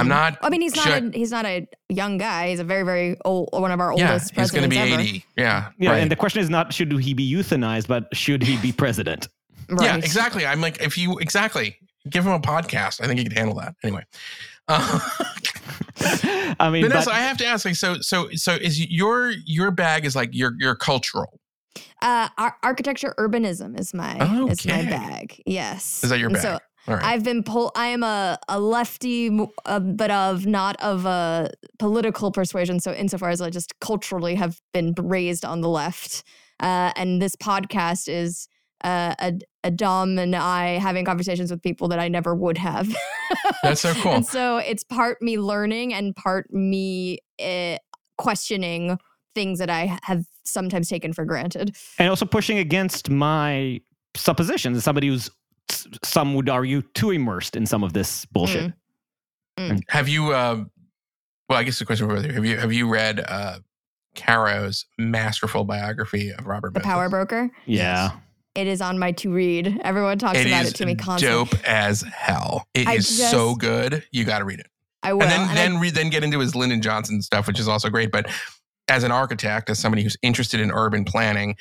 Mm. not I mean, he's not Should- a he's not a young guy. He's a very very old one of our yeah oldest he's gonna presidents be ever. 80 yeah Yeah, right. and the question is not should he be euthanized, but should he be president? yeah exactly i'm like if you exactly give him a podcast i think he could handle that anyway uh, I mean, Vanessa, but- I have to ask, like, so, so, so, is your your bag is like your your cultural? Uh, ar- architecture urbanism is my is my bag. Yes. Is that your bag? So All right, I've been pull. I am a a lefty, uh, but of not of a political persuasion. So insofar as I just culturally have been raised on the left, uh, and this podcast is uh, a, a Dom and I having conversations with people that I never would have. that's so cool. And so it's part me learning and part me uh, questioning things that I have sometimes taken for granted. and also pushing against my suppositions as somebody who's some would argue too immersed in some of this bullshit. Have you? Uh, well, I guess the question for both Have you have you read uh, Caro's masterful biography of Robert? The Moses? Power Broker. Yeah. It is on my to read. Everyone talks It about is it to me constantly. dope as hell. It is I so just- good. You got to read it, I will. and then and I- then read then get into his Lyndon Johnson stuff, which is also great. But as an architect, as somebody who's interested in urban planning,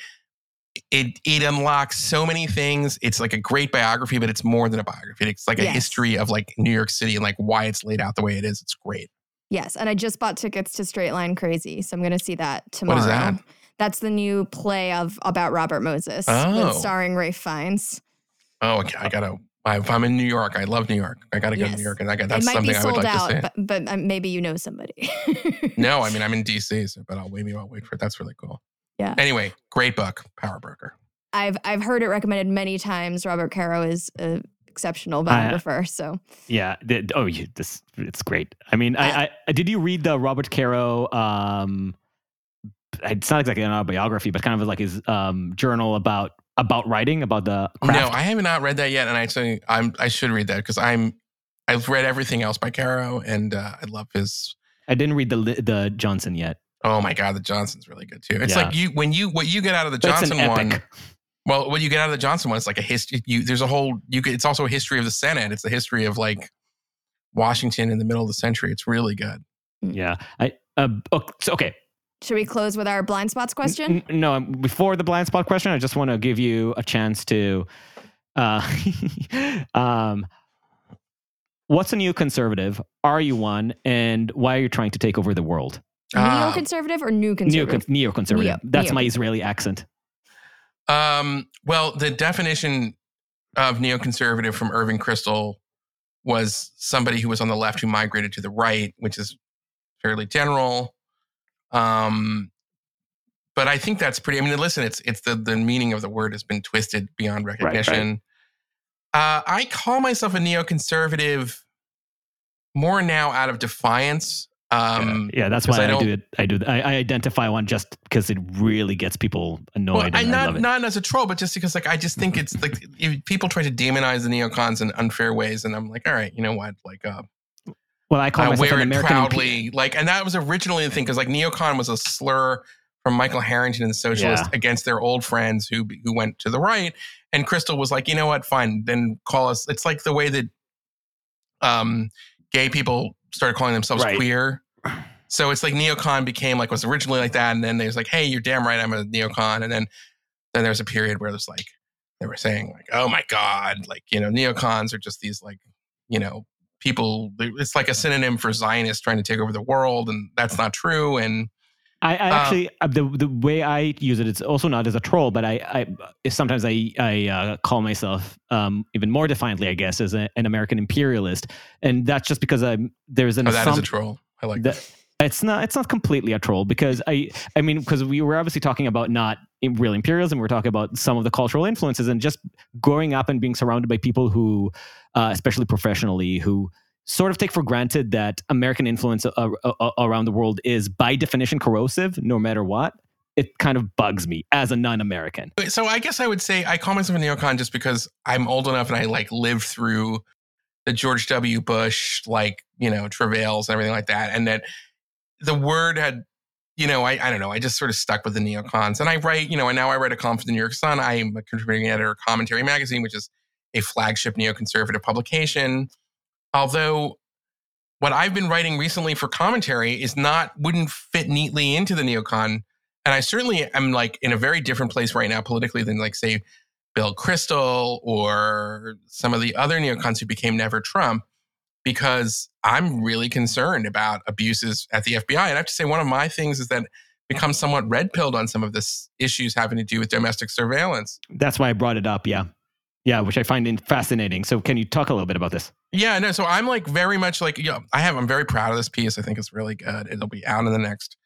it it unlocks so many things. It's like a great biography, but it's more than a biography. It's like a Yes. history of like New York City and like why it's laid out the way it is. It's great. yes, and I just bought tickets to Straight Line Crazy, so I'm going to see that tomorrow. is that? That's the new play of about Robert Moses, Oh. with starring Ralph Fiennes. Oh, okay. I gotta. If I'm in New York, I love New York. I gotta go to New York, and I got It that's might be something I would sold like out, to see. but, but um, maybe you know somebody. no, I mean I'm in DC, so, but I'll maybe I'll wait for it. That's really cool. Yeah. Anyway, great book, Power Broker. I've I've heard it recommended many times. Robert Caro is an exceptional biographer. so Yeah. The- oh, you, this it's great. I mean, I, I did you read the Robert Caro? Um, it's not exactly an autobiography, but kind of like his um, journal about about writing about the craft. No, I have not read that yet, and I actually I'm I should read that because I'm I've read everything else by Caro, and uh, I love his. I didn't read the the Johnson yet. Oh my god, the Johnson's really good too. It's Yeah. like you when you what you get out of the Johnson one. Well, what you get out of the Johnson one, it's like a history. You there's a whole you. Could, it's also a history of the Senate. It's the history of like Washington in the middle of the century. It's really good. Yeah. I uh, okay. Should we close with our blind spots question? N- no, um, before the blind spot question, I just want to give you a chance to. Uh, um, what's a new conservative? Are you one? And why are you trying to take over the world? Ah. Neoconservative or new conservative? Neo conservative? neoconservative. Neo- That's my Israeli accent. Um, well, the definition of neoconservative from Irving Kristol was somebody who was on the left who migrated to the right, which is fairly general. Um, but I think that's pretty. I mean, listen, it's it's the the meaning of the word has been twisted beyond recognition. Right, right. Uh, I call myself a neoconservative more now out of defiance. Um, yeah, yeah, that's why I, I, do it. I do. I, I, identify one just because it really gets people annoyed. Well, I not not as a troll, but just because like I just think it's like people try to demonize the neocons in unfair ways, and I'm like, all right, you know what? Like, uh, well, I call myself wear an American proudly, like, and that was originally the thing because like neocon was a slur from Michael Harrington and the Socialist yeah. against their old friends who who went to the right. And Kristol was like, you know what, fine, then call us. It's like the way that um, gay people started calling themselves right. queer. So it's like neocon became like was originally like that, and then there's like, hey, you're damn right, I'm a neocon, and then then there's a period where there's like they were saying like, oh my god, like you know, neocons are just these like you know people. It's like a synonym for Zionists trying to take over the world, and that's not true. And I, I uh, actually uh, the the way I use it, it's also not as a troll, but I, I sometimes I I uh, call myself um, even more defiantly, I guess, as a, an American imperialist, and that's just because I'm there's an oh, that is a troll. I like that. that. It's not. It's not completely a troll because I. I mean, because we were obviously talking about not real imperialism. We're talking about some of the cultural influences and just growing up and being surrounded by people who, uh, especially professionally, who sort of take for granted that American influence uh, uh, around the world is by definition corrosive, no matter what. It kind of bugs me as a non-American. So I guess I would say I call myself a neocon just because I'm old enough and I like lived through the George W. Bush like you know travails and everything like that, and that the word had you know, I, I don't know. I just sort of stuck with the neocons. And I write, you know, and now I write a column for the New York Sun. I'm a contributing editor of Commentary Magazine, which is a flagship neoconservative publication. Although what I've been writing recently for commentary is not wouldn't fit neatly into the neocon. And I certainly am like in a very different place right now politically than like say Bill Kristol or some of the other neocons who became Never Trump, because I'm really concerned about abuses at the FBI. And I have to say, one of my things is that become somewhat red pilled on some of this issues having to do with domestic surveillance. That's why I brought it up. Yeah. Yeah, which I find fascinating. So, can you talk a little bit about this? Yeah, no. So, I'm like very much like, yeah, I have, I'm very proud of this piece. I think it's really good. It'll be out in the next,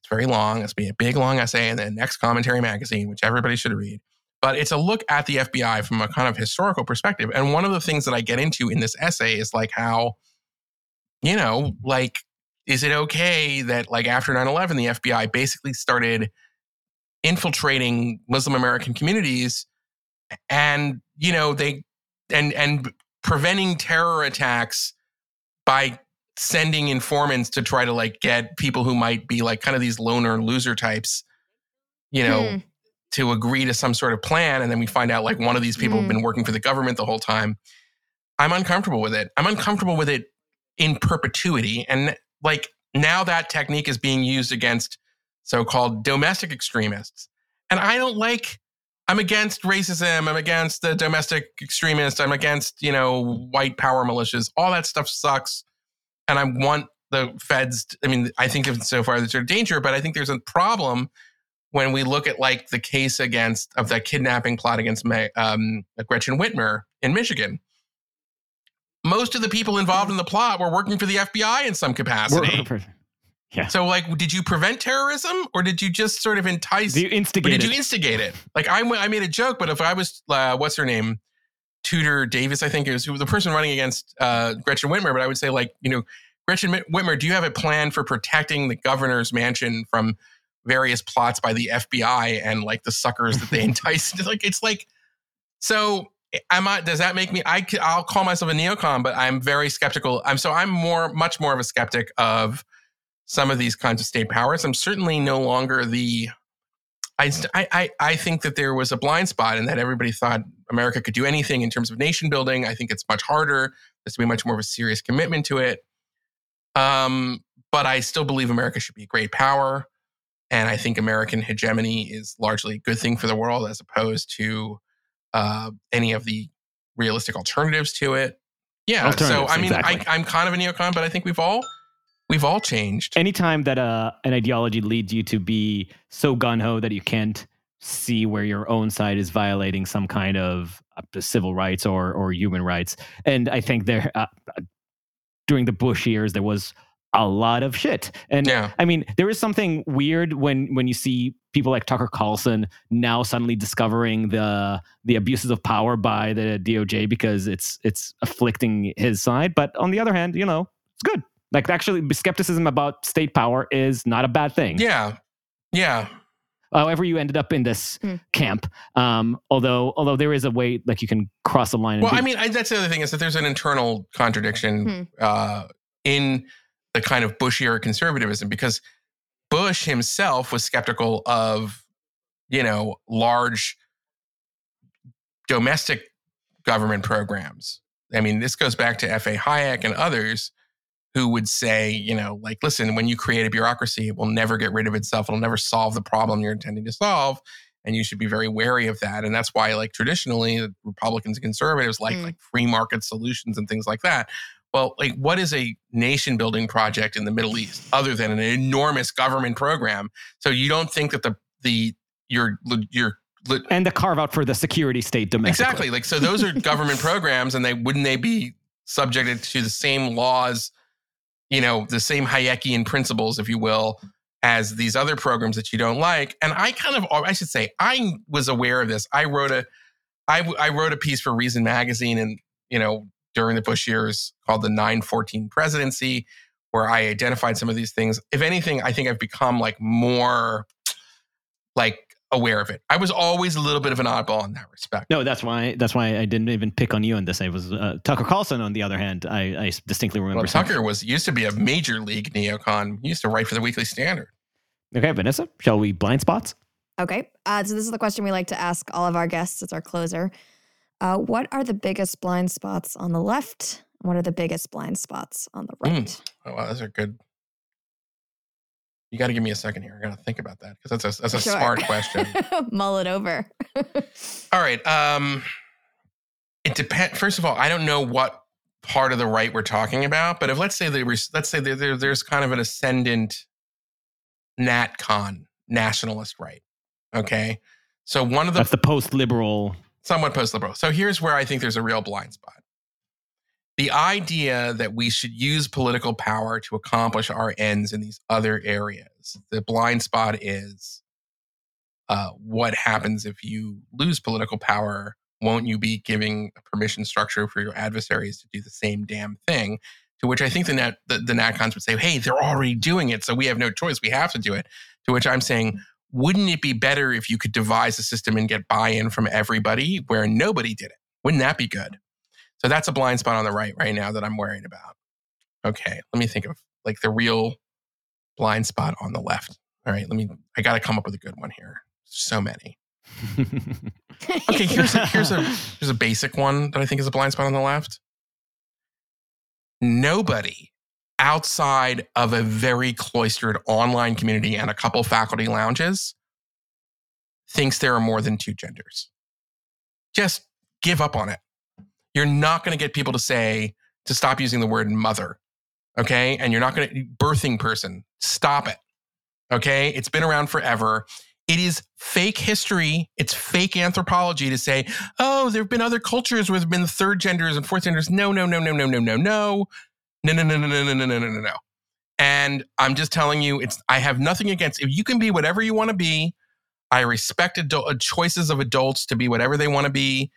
it's very long. It's be a big, long essay in the next commentary magazine, which everybody should read. But it's a look at the FBI from a kind of historical perspective. And one of the things that I get into in this essay is like how, you know, like, is it okay that like after 9 11, the FBI basically started infiltrating Muslim American communities? and you know they and and preventing terror attacks by sending informants to try to like get people who might be like kind of these loner loser types you know hmm. To agree to some sort of plan and then we find out like one of these people have been hmm. working for the government the whole time i'm uncomfortable with it i'm uncomfortable with it in perpetuity and like now that technique is being used against so-called domestic extremists and i don't like I'm against racism. I'm against the domestic extremists. I'm against, you know, white power militias. All that stuff sucks. And I want the feds. I mean, I think so far there's a danger, but I think there's a problem when we look at like the case against of the kidnapping plot against um, Gretchen Whitmer in Michigan. Most of the people involved in the plot were working for the FBI in some capacity. Yeah. So, like, did you prevent terrorism, or did you just sort of entice? Did you instigate? did you instigate it? Like, I, I made a joke, but if I was, uh, what's her name, Tudor Davis, I think it was, who was the person running against uh, Gretchen Whitmer. But I would say, like, you know, Gretchen Whitmer, do you have a plan for protecting the governor's mansion from various plots by the FBI and like the suckers that they entice? like, it's like, so am I? Does that make me? I, I'll call myself a neocon, but I'm very skeptical. I'm so I'm more, much more of a skeptic of some of these kinds of state powers. I'm certainly no longer the. I, I, I think that there was a blind spot and that everybody thought America could do anything in terms of nation building. I think it's much harder. There's to be much more of a serious commitment to it. Um, but I still believe America should be a great power. And I think American hegemony is largely a good thing for the world as opposed to uh, any of the realistic alternatives to it. Yeah. So, I mean, exactly. I, I'm kind of a neocon, but I think we've all We've all changed. Anytime that uh, an ideology leads you to be so gun ho that you can't see where your own side is violating some kind of uh, civil rights or or human rights. And I think there uh, during the Bush years there was a lot of shit. And Yeah. I mean, there is something weird when when you see people like Tucker Carlson now suddenly discovering the the abuses of power by the DOJ because it's it's afflicting his side. But on the other hand, you know, it's good. Like actually, skepticism about state power is not a bad thing. Yeah. Yeah. However, you ended up in this Hmm. camp. Um, although although there is a way like you can cross a line. And Well, be- I mean, I, that's the other thing is that there's an internal contradiction uh, in the kind of Bush era conservatism because Bush himself was skeptical of, you know, large domestic government programs. I mean, this goes back to F.A. Hayek and others who would say, you know, like, listen, when you create a bureaucracy, it will never get rid of itself. It'll never solve the problem you're intending to solve. And you should be very wary of that. And that's why, like, traditionally, Republicans and conservatives like Mm. like free market solutions and things like that. Well, like, what is a nation building project in the Middle East other than an enormous government program? So you don't think that the the your your and the carve out for the security state domestically. Exactly. Like so those are government programs and they wouldn't they be subjected to the same laws, you know, the same Hayekian principles, if you will, as these other programs that you don't like. And I kind of I should say I was aware of this. I wrote a I, I wrote a piece for Reason magazine and you know during the Bush years called the 914 presidency where I identified some of these things. If anything, I think I've become like more like aware of it. I was always a little bit of an oddball in that respect. No, that's why. That's why I didn't even pick on you on this. I was uh, Tucker Carlson. On the other hand, I, I distinctly remember. Well, Tucker was used to be a major league neocon. He used to write for the Weekly Standard. Okay, Vanessa, shall we blind spots? Okay. Uh, so this is the question we like to ask all of our guests. It's our closer. Uh, what are the biggest blind spots on the left? and What are the biggest blind spots on the Mm. right? Oh, wow, those are good. You got to give me a second here. I got to think about that because that's a that's a Sure. smart question. Mull it over. all right. Um, it depends. First of all, I don't know what part of the right we're talking about, but if let's say there was, let's say there, there there's kind of an ascendant NatCon nationalist right. Okay, so one of the That's the post-liberal. Somewhat post liberal. So here's where I think there's a real blind spot. The idea that we should use political power to accomplish our ends in these other areas. The blind spot is uh, what happens if you lose political power? Won't you be giving a permission structure for your adversaries to do the same damn thing? To which I think the net the, the NatCons would say, "Hey, they're already doing it, so we have no choice. We have to do it." To which I'm saying, wouldn't it be better if you could devise a system and get buy-in from everybody where nobody did it? Wouldn't that be good? So that's a blind spot on the right right now that I'm worried about. Okay, let me think of like the real blind spot on the left. All right, let me. I got to come up with a good one here. So many. Okay, here's a, here's a here's a basic one that I think is a blind spot on the left. Nobody outside of a very cloistered online community and a couple faculty lounges thinks there are more than two genders. Just give up on it. You're not going to get people to say to stop using the word mother. Okay. And you're not going to, birthing person, stop it. Okay. It's been around forever. It is fake history. It's fake anthropology to say, oh, there have been other cultures where there have been third genders and fourth genders. No, no, no, no, no, no, no, no. No, no, no, no, no, no, no, no, no, no, no. And I'm just telling you, it's I have nothing against if you can be whatever you want to be. I respect adult, uh, choices of adults to be whatever they want to be.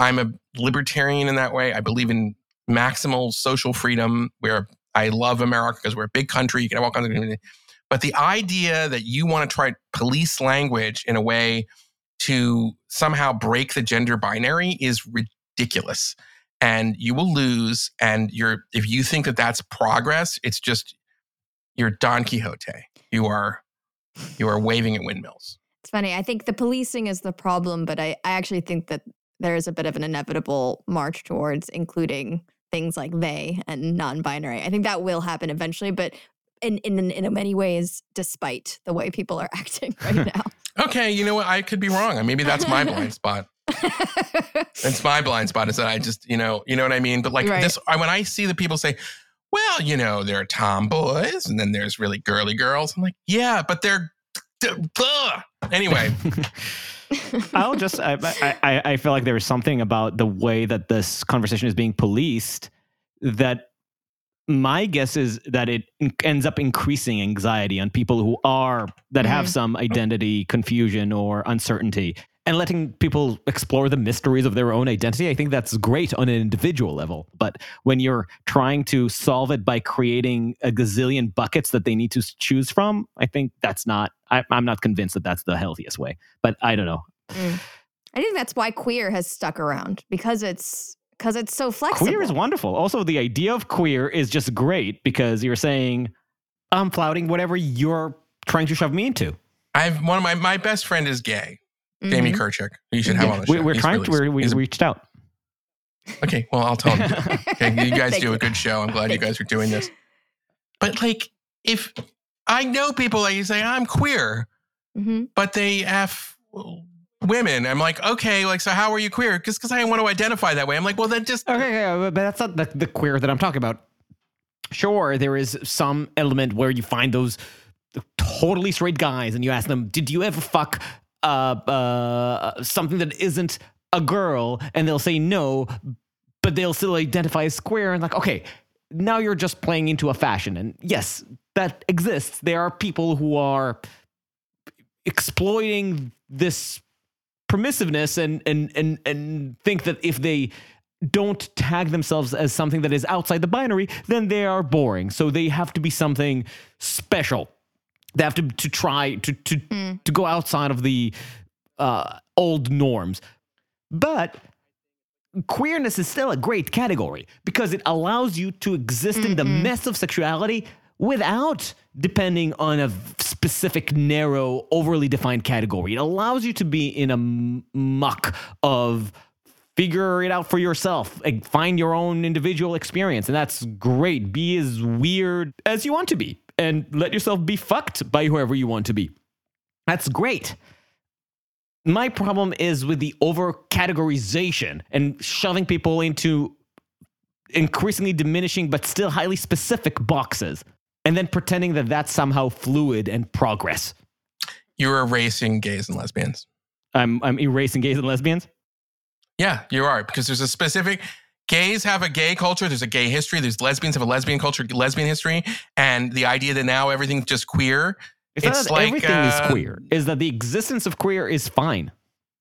I'm a libertarian in that way. I believe in maximal social freedom. Where I love America because we're a big country. You can have all kinds of. But the idea that you want to try police language in a way to somehow break the gender binary is ridiculous and you will lose and you're if you think that that's progress it's just you're don quixote you are you are waving at windmills It's funny. I think the policing is the problem, but I, I actually think that there is a bit of an inevitable march towards including things like they and non-binary. I think that will happen eventually, but in in in many ways, despite the way people are acting right now. okay you know what i could be wrong maybe that's my blind spot it's my blind spot is that i just you know you know what i mean but like Right. this I, when i see the people say well you know there are tomboys and then there's really girly girls i'm like yeah but they're Anyway, I'll just I, I I feel like there's something about the way that this conversation is being policed that my guess is that it ends up increasing anxiety on people who are that have Mhm. some identity confusion or uncertainty and letting people explore the mysteries of their own identity i think that's great on an individual level but when you're trying to solve it by creating a gazillion buckets that they need to choose from i think that's not I, i'm not convinced that that's the healthiest way but i don't know Mm. I think that's why queer has stuck around because it's because it's so flexible. Queer is wonderful. Also, the idea of queer is just great because you're saying, I'm flouting whatever you're trying to shove me into. I've one of my my best friend is gay, Jamie Mhm. Kirchick. who You should have Yeah, on the show. we, we're He's trying really- to, we're, we reached out. okay, well, I'll tell him. Okay, you guys do a good show. I'm glad you guys are doing this. But like, if I know people that you say I'm queer, Mhm. but they f women, I'm like, okay, like, so how are you queer? Just because I want to identify that way. I'm like, well, then just Okay, yeah, but that's not the, the queer that I'm talking about. Sure, there is some element where you find those totally straight guys and you ask them, Did you ever fuck uh, uh, something that isn't a girl? And they'll say no, but they'll still identify as queer. And like, okay, now you're just playing into a fashion. And yes, that exists. There are people who are exploiting this permissiveness and and and and think that if they don't tag themselves as something that is outside the binary, then they are boring. So they have to be something special. They have to to try to to Mm. to go outside of the uh, old norms. But queerness is still a great category because it allows you to exist in the Mhm. mess of sexuality without depending on a specific, narrow, overly defined category. It allows you to be in a muck of figure it out for yourself find your own individual experience. And that's great. Be as weird as you want to be and let yourself be fucked by whoever you want to be. That's great. My problem is with the over categorization and shoving people into increasingly diminishing but still highly specific boxes and then pretending that that's somehow fluid and progress. you're erasing gays and lesbians. I'm, I'm erasing gays and lesbians. Yeah, you are because there's a specific. Gays have a gay culture. There's a gay history. There's lesbians have a lesbian culture, lesbian history, and the idea that now everything's just queer. It's, not It's that like, everything uh, is queer. Is that the existence of queer is fine,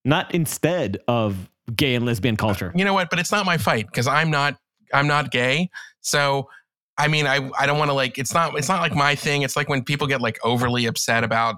not instead of gay and lesbian culture. You know what? But it's not my fight because I'm not. I'm not gay. So, I mean, I I don't want to like. It's not. It's not like my thing. It's like when people get like overly upset about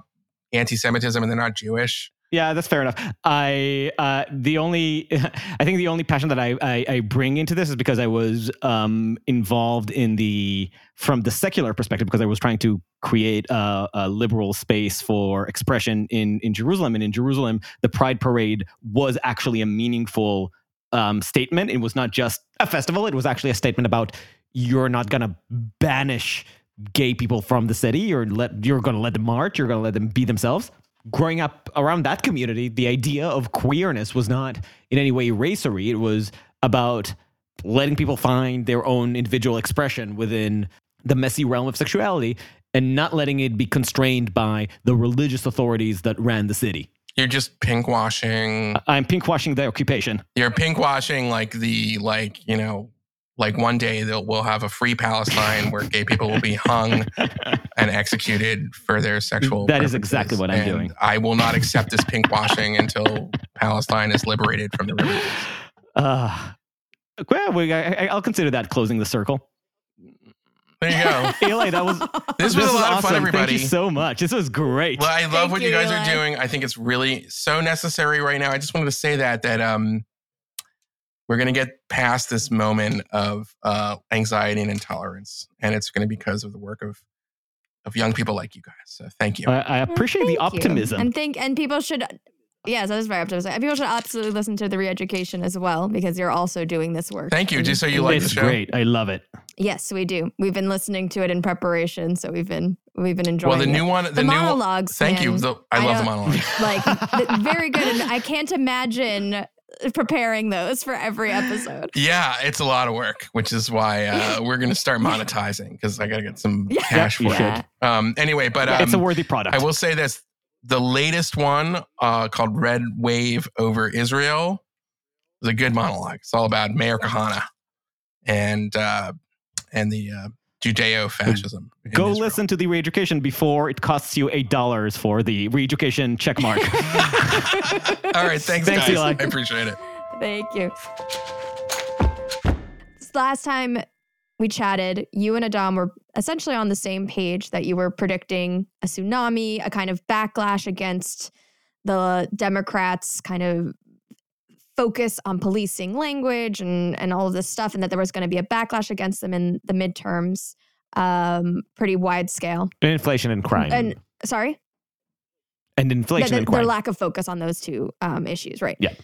anti-Semitism and they're not Jewish. Yeah, that's fair enough. I uh, the only I think the only passion that I, I I bring into this is because I was um, involved in the from the secular perspective because I was trying to create a, a liberal space for expression in in Jerusalem and in Jerusalem the Pride Parade was actually a meaningful um, statement. It was not just a festival. It was actually a statement about you're not gonna banish gay people from the city. You're let you're gonna let them march. You're gonna let them be themselves growing up around that community, the idea of queerness was not in any way racery. It was about letting people find their own individual expression within the messy realm of sexuality and not letting it be constrained by the religious authorities that ran the city. You're just pinkwashing. I'm pinkwashing the occupation. You're pinkwashing like the like you know like one day they'll we'll have a free Palestine where gay people will be hung and executed for their sexual. That is preferences. exactly what I'm And doing. I will not accept this pinkwashing until Palestine is liberated from the river. Uh, well, we, I, I'll consider that closing the circle. There you go. Eli, that was This was a lot of awesome. fun, everybody. Thank you so much. This was great. Well, I love Thank what you you, guys Eli. are doing. I think it's really so necessary right now. I just wanted to say that that um we're gonna get past this moment of uh anxiety and intolerance, and it's gonna be because of the work of of young people like you guys. So thank you. I, I appreciate the Thank you. optimism. And think and people should yes, that is very optimistic. And people should absolutely listen to the re-education as well because you're also doing this work. Thank you. Just so you and- like the it's show. great. I love it. Yes, we do. We've been listening to it in preparation, so we've been we've been enjoying Well, the it. new one, the, the new monologues. Thank you. The, I, I love the don't- like th- very good. And I can't imagine preparing those for every episode. Yeah, it's a lot of work, which is why uh, we're gonna start monetizing because I gotta get some Yeah. cash for you it. Um, anyway, but um, it's a worthy product. I will say this: the latest one uh, called Red Wave Over Israel is a good monologue. It's all about Meir Kahana and uh, and the uh, Judeo fascism. Go listen to the re-education before it costs you eight dollars for the re-education check mark. all right, thanks, Thanks, guys. Eli. I appreciate it. Thank you. This last time we chatted, you and Adam were essentially on the same page that you were predicting a tsunami, a kind of backlash against the Democrats' kind of focus on policing language and, and all of this stuff, and that there was going to be a backlash against them in the midterms, um, pretty wide scale. and inflation and crime. And sorry? and inflation the- and their lack of focus on those two um, issues, right? Yeah.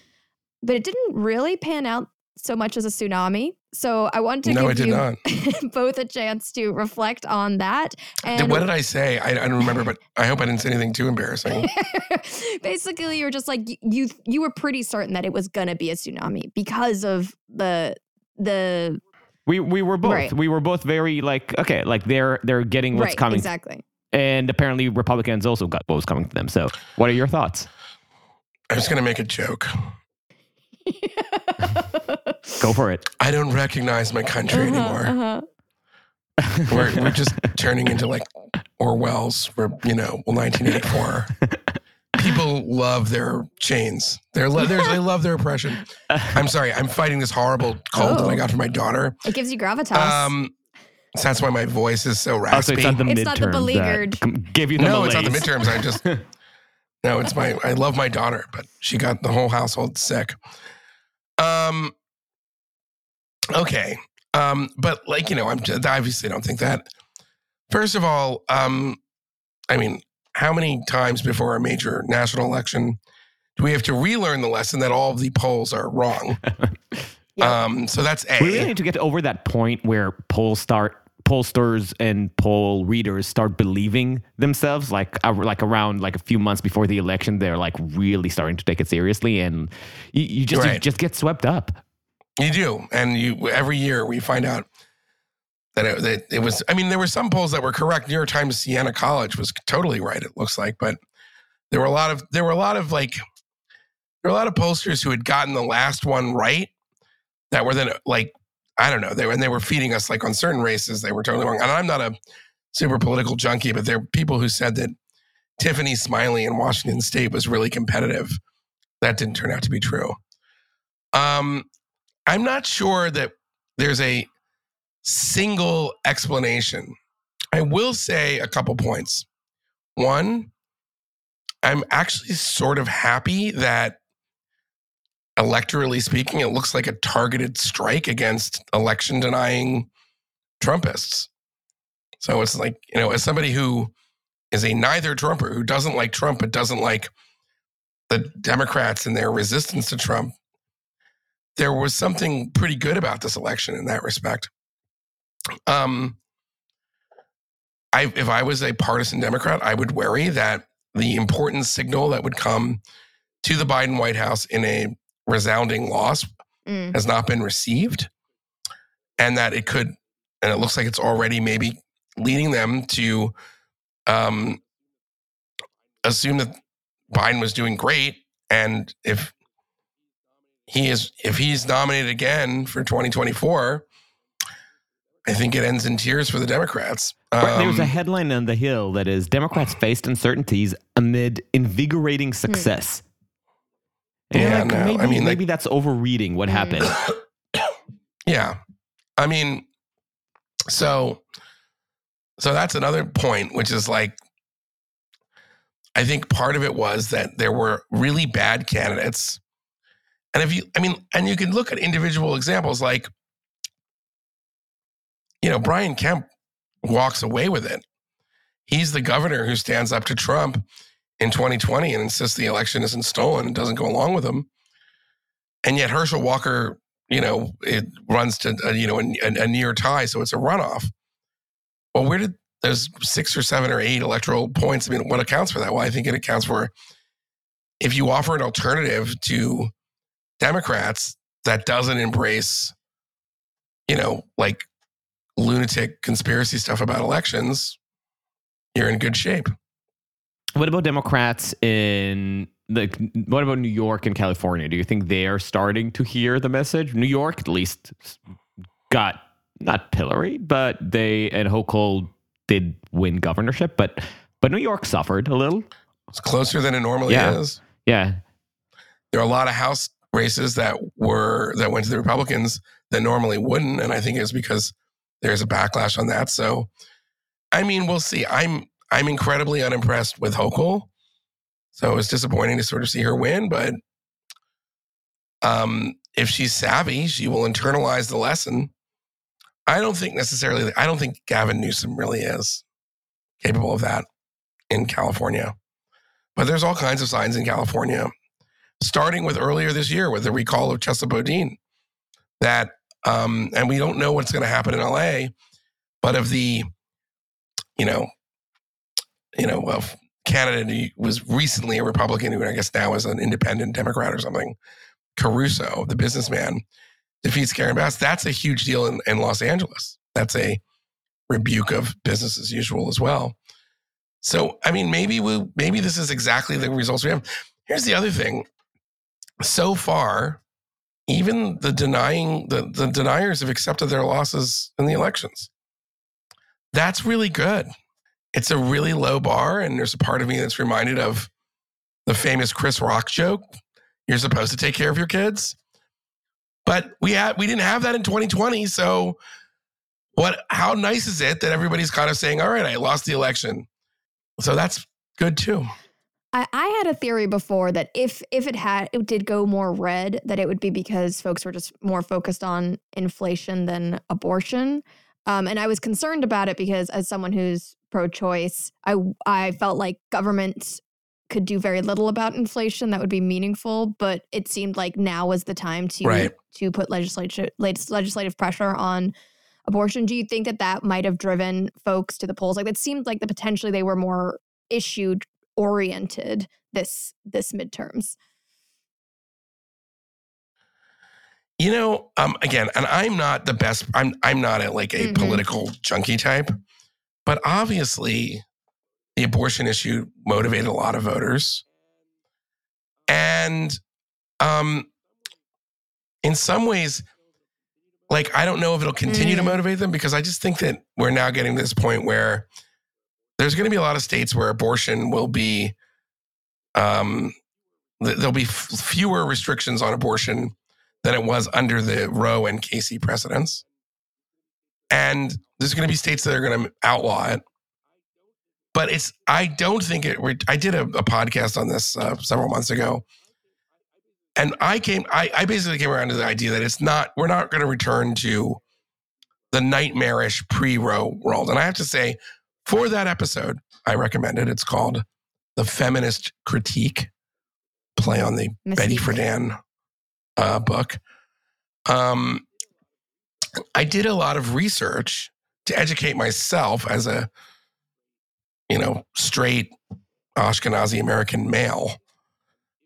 But it didn't really pan out so much as a tsunami. So I want to No, it give did you not. both a chance to reflect on that. And what did I say? I, I don't remember, but I hope I didn't say anything too embarrassing. basically, you were just like y- you. You were pretty certain that it was going to be a tsunami because of the the we we were both Right. we were both very like okay like they're they're getting what's right coming exactly. and apparently Republicans also got what was coming to them. So what are your thoughts? I was going to make a joke. Go for it. I don't recognize my country Uh-huh, anymore. uh-huh. We're, we're just turning into like Orwell's, for, you know, 1984. People love their chains. They're, lo- they're, they love their oppression. I'm sorry. I'm fighting this horrible cold that Oh. I got from my daughter. It gives you gravitas. Um, so that's why my voice is so raspy. Also, it's not the It's midterms not the beleaguered. that give you the no, it's not the midterms. I just no, it's my. I love my daughter, but she got the whole household sick. Um. Okay. Um. But like you know, I'm just, I obviously don't think that. First of all, um, I mean, how many times before a major national election do we have to relearn the lesson that all of the polls are wrong? Yep. Um. So that's a. We really need to get over that point where polls start pollsters and poll readers start believing themselves like like around like a few months before the election they're like really starting to take it seriously and you, you just you just get swept up You do, and you every year we find out that it, that it was. I mean, there were some polls that were correct. New York Times Siena College was totally right. It looks like, but there were a lot of there were a lot of like there were a lot of pollsters who had gotten the last one right that were then like I don't know. They were and they were feeding us like on certain races they were totally wrong. And I'm not a super political junkie, but there are people who said that Tiffany Smiley in Washington State was really competitive. That didn't turn out to be true. Um, I'm not sure that there's a single explanation. I will say a couple points. One, I'm actually sort of happy that electorally speaking, it looks like a targeted strike against election denying Trumpists. So it's like, you know, as somebody who is a neither Trumper, who doesn't like Trump, but doesn't like the Democrats and their resistance to Trump, there was something pretty good about this election in that respect. Um, I, if I was a partisan Democrat, I would worry that the important signal that would come to the Biden White House in a resounding loss Mm. has not been received, and that it could, and it looks like it's already maybe leading them to um, assume that Biden was doing great, and if he is, if he's nominated again for 2024, I think it ends in tears for the Democrats. Right, There's a Um, headline on the Hill that is Democrats faced uncertainties amid invigorating success. And Yeah, like, no, I maybe, like- that's overreading what Mm. happened. Yeah. I mean, so so that's another point, which is like I think part of it was that there were really bad candidates. And if you I mean, and you can look at individual examples like, you know, Brian Kemp walks away with it. He's the governor who stands up to Trump in 2020 and insists the election isn't stolen and doesn't go along with him. And yet Herschel Walker you know, it runs to uh, you know a, a near tie, so it's a runoff. Well, where did there's six or seven or eight electoral points? I mean, what accounts for that? Well, I think it accounts for if you offer an alternative to Democrats that doesn't embrace, you know, like lunatic conspiracy stuff about elections, you're in good shape. what about Democrats in the? What about New York and California? Do you think they are starting to hear the message? New York, at least, got not pilloried, but they and Hochul did win governorship, but but New York suffered a little. It's closer than it normally Yeah. is. Yeah, There are a lot of House races that were that went to the Republicans that normally wouldn't, and I think it's because there's a backlash on that. So, I mean, we'll see. I'm I'm incredibly unimpressed with Hochul, so it's disappointing to sort of see her win. But um, if she's savvy, she will internalize the lesson. I don't think necessarily. I don't think Gavin Newsom really is capable of that in California. But there's all kinds of signs in California starting with earlier this year with the recall of Chesa Boudin. That, um, and we don't know what's going to happen in LA, but of the, you know, you know, well, Canada was recently a Republican who I guess now is an independent Democrat or something, Caruso, the businessman, defeats Karen Bass. That's a huge deal in, in Los Angeles. That's a rebuke of business as usual as well. So, I mean, maybe we maybe this is exactly the results we have. Here's the other thing so far, even the denying the, the deniers have accepted their losses in the elections. That's really good. It's a really low bar, and there's a part of me that's reminded of the famous Chris Rock joke. You're supposed to take care of your kids. But we had we didn't have that in 2020. So what how nice is it that everybody's kind of saying, all right, I lost the election. So that's good too. I, I had a theory before that if if it had it did go more red, that it would be because folks were just more focused on inflation than abortion. Um, and I was concerned about it because as someone who's pro-choice, I I felt like government could do very little about inflation that would be meaningful. But it seemed like now was the time to Right. to put legislative legislative pressure on abortion. Do you think that that might have driven folks to the polls? Like it seemed like the potentially they were more issue oriented this this midterms. You know, um, again, and I'm not the best. I'm I'm not a, like a Mhm. political junkie type, but obviously, the abortion issue motivated a lot of voters, and um, in some ways, like I don't know if it'll continue to Mm. motivate them because I just think that we're now getting to this point where there's going to be a lot of states where abortion will be, um, th- there'll be f- fewer restrictions on abortion than it was under the Roe and Casey precedents. And there's going to be states that are going to outlaw it. But it's, I don't think it, I did a, a podcast on this uh, several months ago. And I came, I, I basically came around to the idea that it's not, we're not going to return to the nightmarish pre Roe world. And I have to say, for that episode, I recommend it. It's called The Feminist Critique, play on the Betty Mystique. Friedan uh, book. Um, I did a lot of research to educate myself as a, you know, straight Ashkenazi American male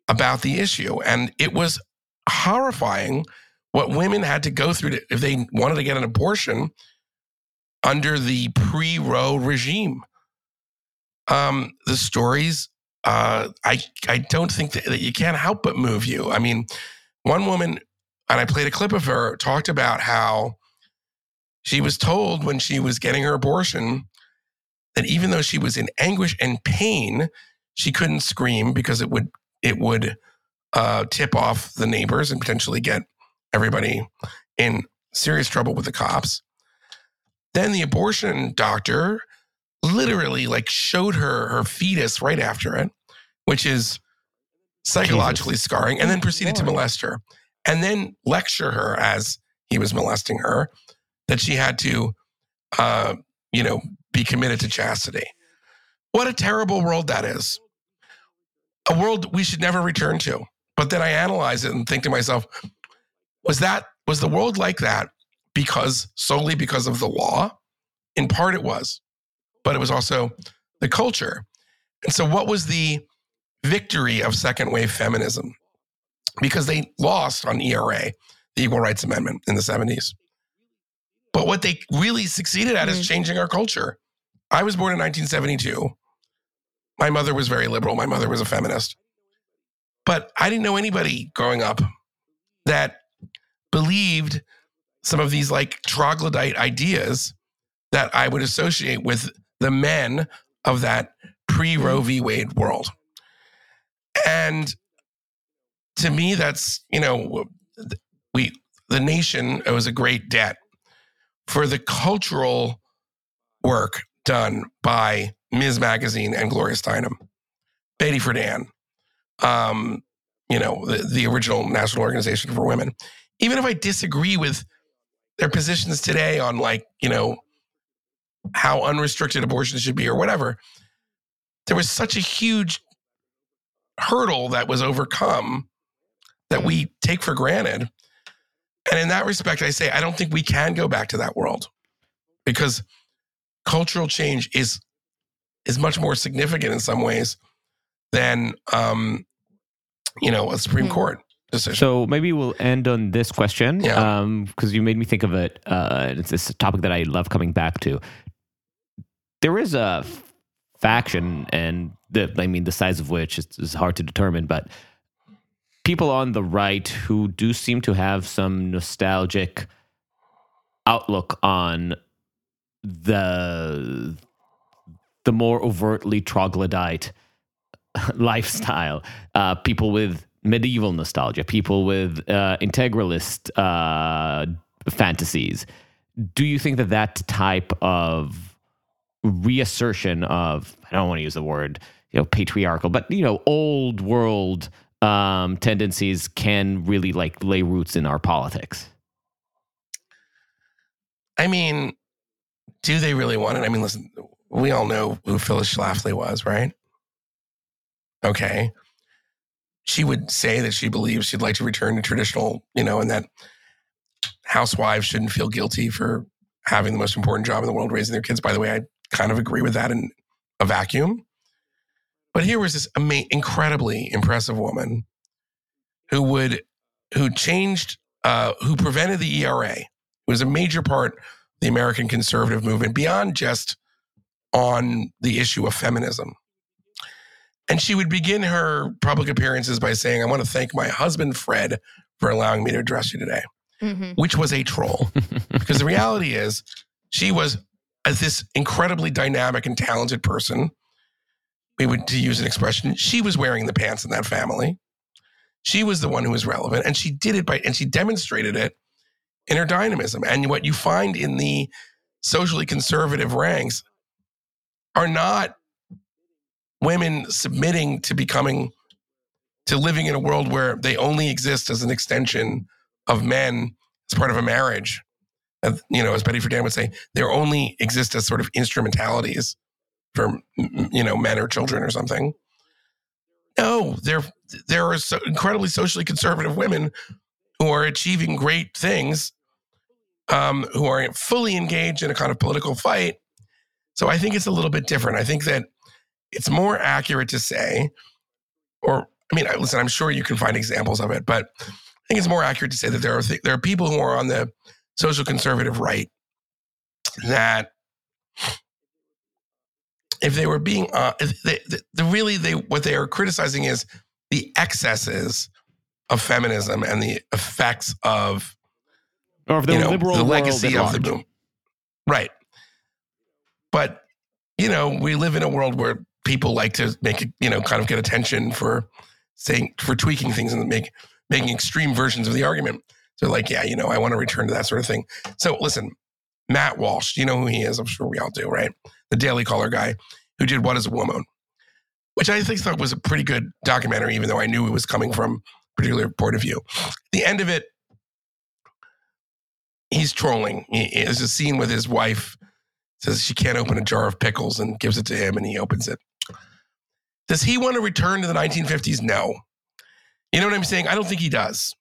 about the issue. And it was horrifying what women had to go through to, if they wanted to get an abortion under the pre Roe regime. Um, the stories, uh, I, I don't think that, that you can't help but move you. I mean, one woman, and I played a clip of her, talked about how she was told when she was getting her abortion that even though she was in anguish and pain, she couldn't scream because it would it would uh, tip off the neighbors and potentially get everybody in serious trouble with the cops. Then the abortion doctor literally like showed her her fetus right after it, which is psychologically scarring, and then proceeded to molest her, and then lecture her as he was molesting her that she had to, uh, you know, be committed to chastity. What a terrible world that is. A world we should never return to. But then I analyze it and think to myself, was that was the world like that because solely because of the law? In part it was, but it was also the culture. And so what was the victory of second wave feminism? Because they lost on ERA, the Equal Rights Amendment in the 70s. But what they really succeeded at is Mhm. changing our culture. I was born in 1972. My mother was very liberal. My mother was a feminist. But I didn't know anybody growing up that believed some of these like troglodyte ideas that I would associate with the men of that pre Roe v. Wade world. And to me, that's, you know, we, the nation owes a great debt for the cultural work done by Ms. Magazine and Gloria Steinem, Betty Friedan, um, you know, the, the original National Organization for Women. Even if I disagree with their positions today on like, you know, how unrestricted abortion should be or whatever, there was such a huge hurdle that was overcome that we take for granted. And in that respect, I say, I don't think we can go back to that world because cultural change is is much more significant in some ways than um, you know a Supreme Hmm. Court decision. So maybe we'll end on this question Yeah. because you made me think of it. Uh, it's this topic that I love coming back to. There is a faction, and the, I mean, the size of which is, is hard to determine, but people on the right who do seem to have some nostalgic outlook on the the more overtly troglodyte lifestyle. Uh, people with medieval nostalgia, people with uh, integralist uh, fantasies. Do you think that that type of reassertion of I don't want to use the word you know patriarchal, but you know old world um, tendencies can really like lay roots in our politics? I mean, do they really want it? I mean, listen, we all know who Phyllis Schlafly was, right? Okay. She would say that she believes she'd like to return to traditional, you know, and that housewives shouldn't feel guilty for having the most important job in the world, raising their kids. By the way, I kind of agree with that in a vacuum. But here was this ama- incredibly impressive woman who would, who changed, uh, who prevented the ERA. Was a major part the American conservative movement beyond just on the issue of feminism. And she would begin her public appearances by saying, I want to thank my husband, Fred, for allowing me to address you today, Mhm. which was a troll. because the reality is, she was uh, this incredibly dynamic and talented person. We would, to use an expression, she was wearing the pants in that family. She was the one who was relevant, and she did it by, and she demonstrated it in her dynamism. And what you find in the socially conservative ranks are not women submitting to becoming to living in a world where they only exist as an extension of men as part of a marriage. And, you know, as Betty Friedan would say, they only exist as sort of instrumentalities for you know men or children or something. No, there there are so incredibly socially conservative women who are achieving great things, um, who are fully engaged in a kind of political fight. So I think it's a little bit different. I think that it's more accurate to say, or I mean, listen, I'm sure you can find examples of it, but I think it's more accurate to say that there are th- there are people who are on the social conservative right that if they were being uh, if they, the, the really they what they are criticizing is the excesses of feminism and the effects of or if the you know, liberal the legacy of the boom. Right. But, you know, we live in a world where people like to make, it, you know, kind of get attention for saying, for tweaking things and make, making extreme versions of the argument. So, like, yeah, you know, I want to return to that sort of thing. So, listen, Matt Walsh, you know who he is? I'm sure we all do, right? The Daily Caller guy who did What is a Woman, which I think thought was a pretty good documentary, even though I knew it was coming from a particular point of view. The end of it, he's trolling. He, there's a scene with his wife says she can't open a jar of pickles and gives it to him and he opens it. Does he want to return to the 1950s? No. You know what I'm saying? I don't think he does.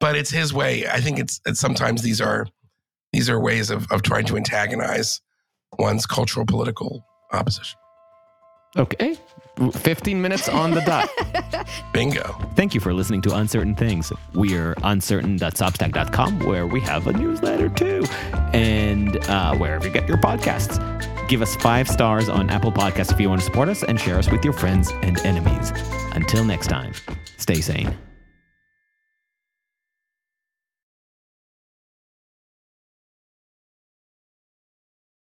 But it's his way. I think it's, it's sometimes these are these are ways of, of trying to antagonize one's cultural political opposition. Okay. 15 minutes on the dot. Bingo. Thank you for listening to Uncertain Things. We're uncertain.substack.com where we have a newsletter too, and uh, wherever you get your podcasts. Give us five stars on Apple Podcasts if you want to support us, and share us with your friends and enemies. Until next time, stay sane.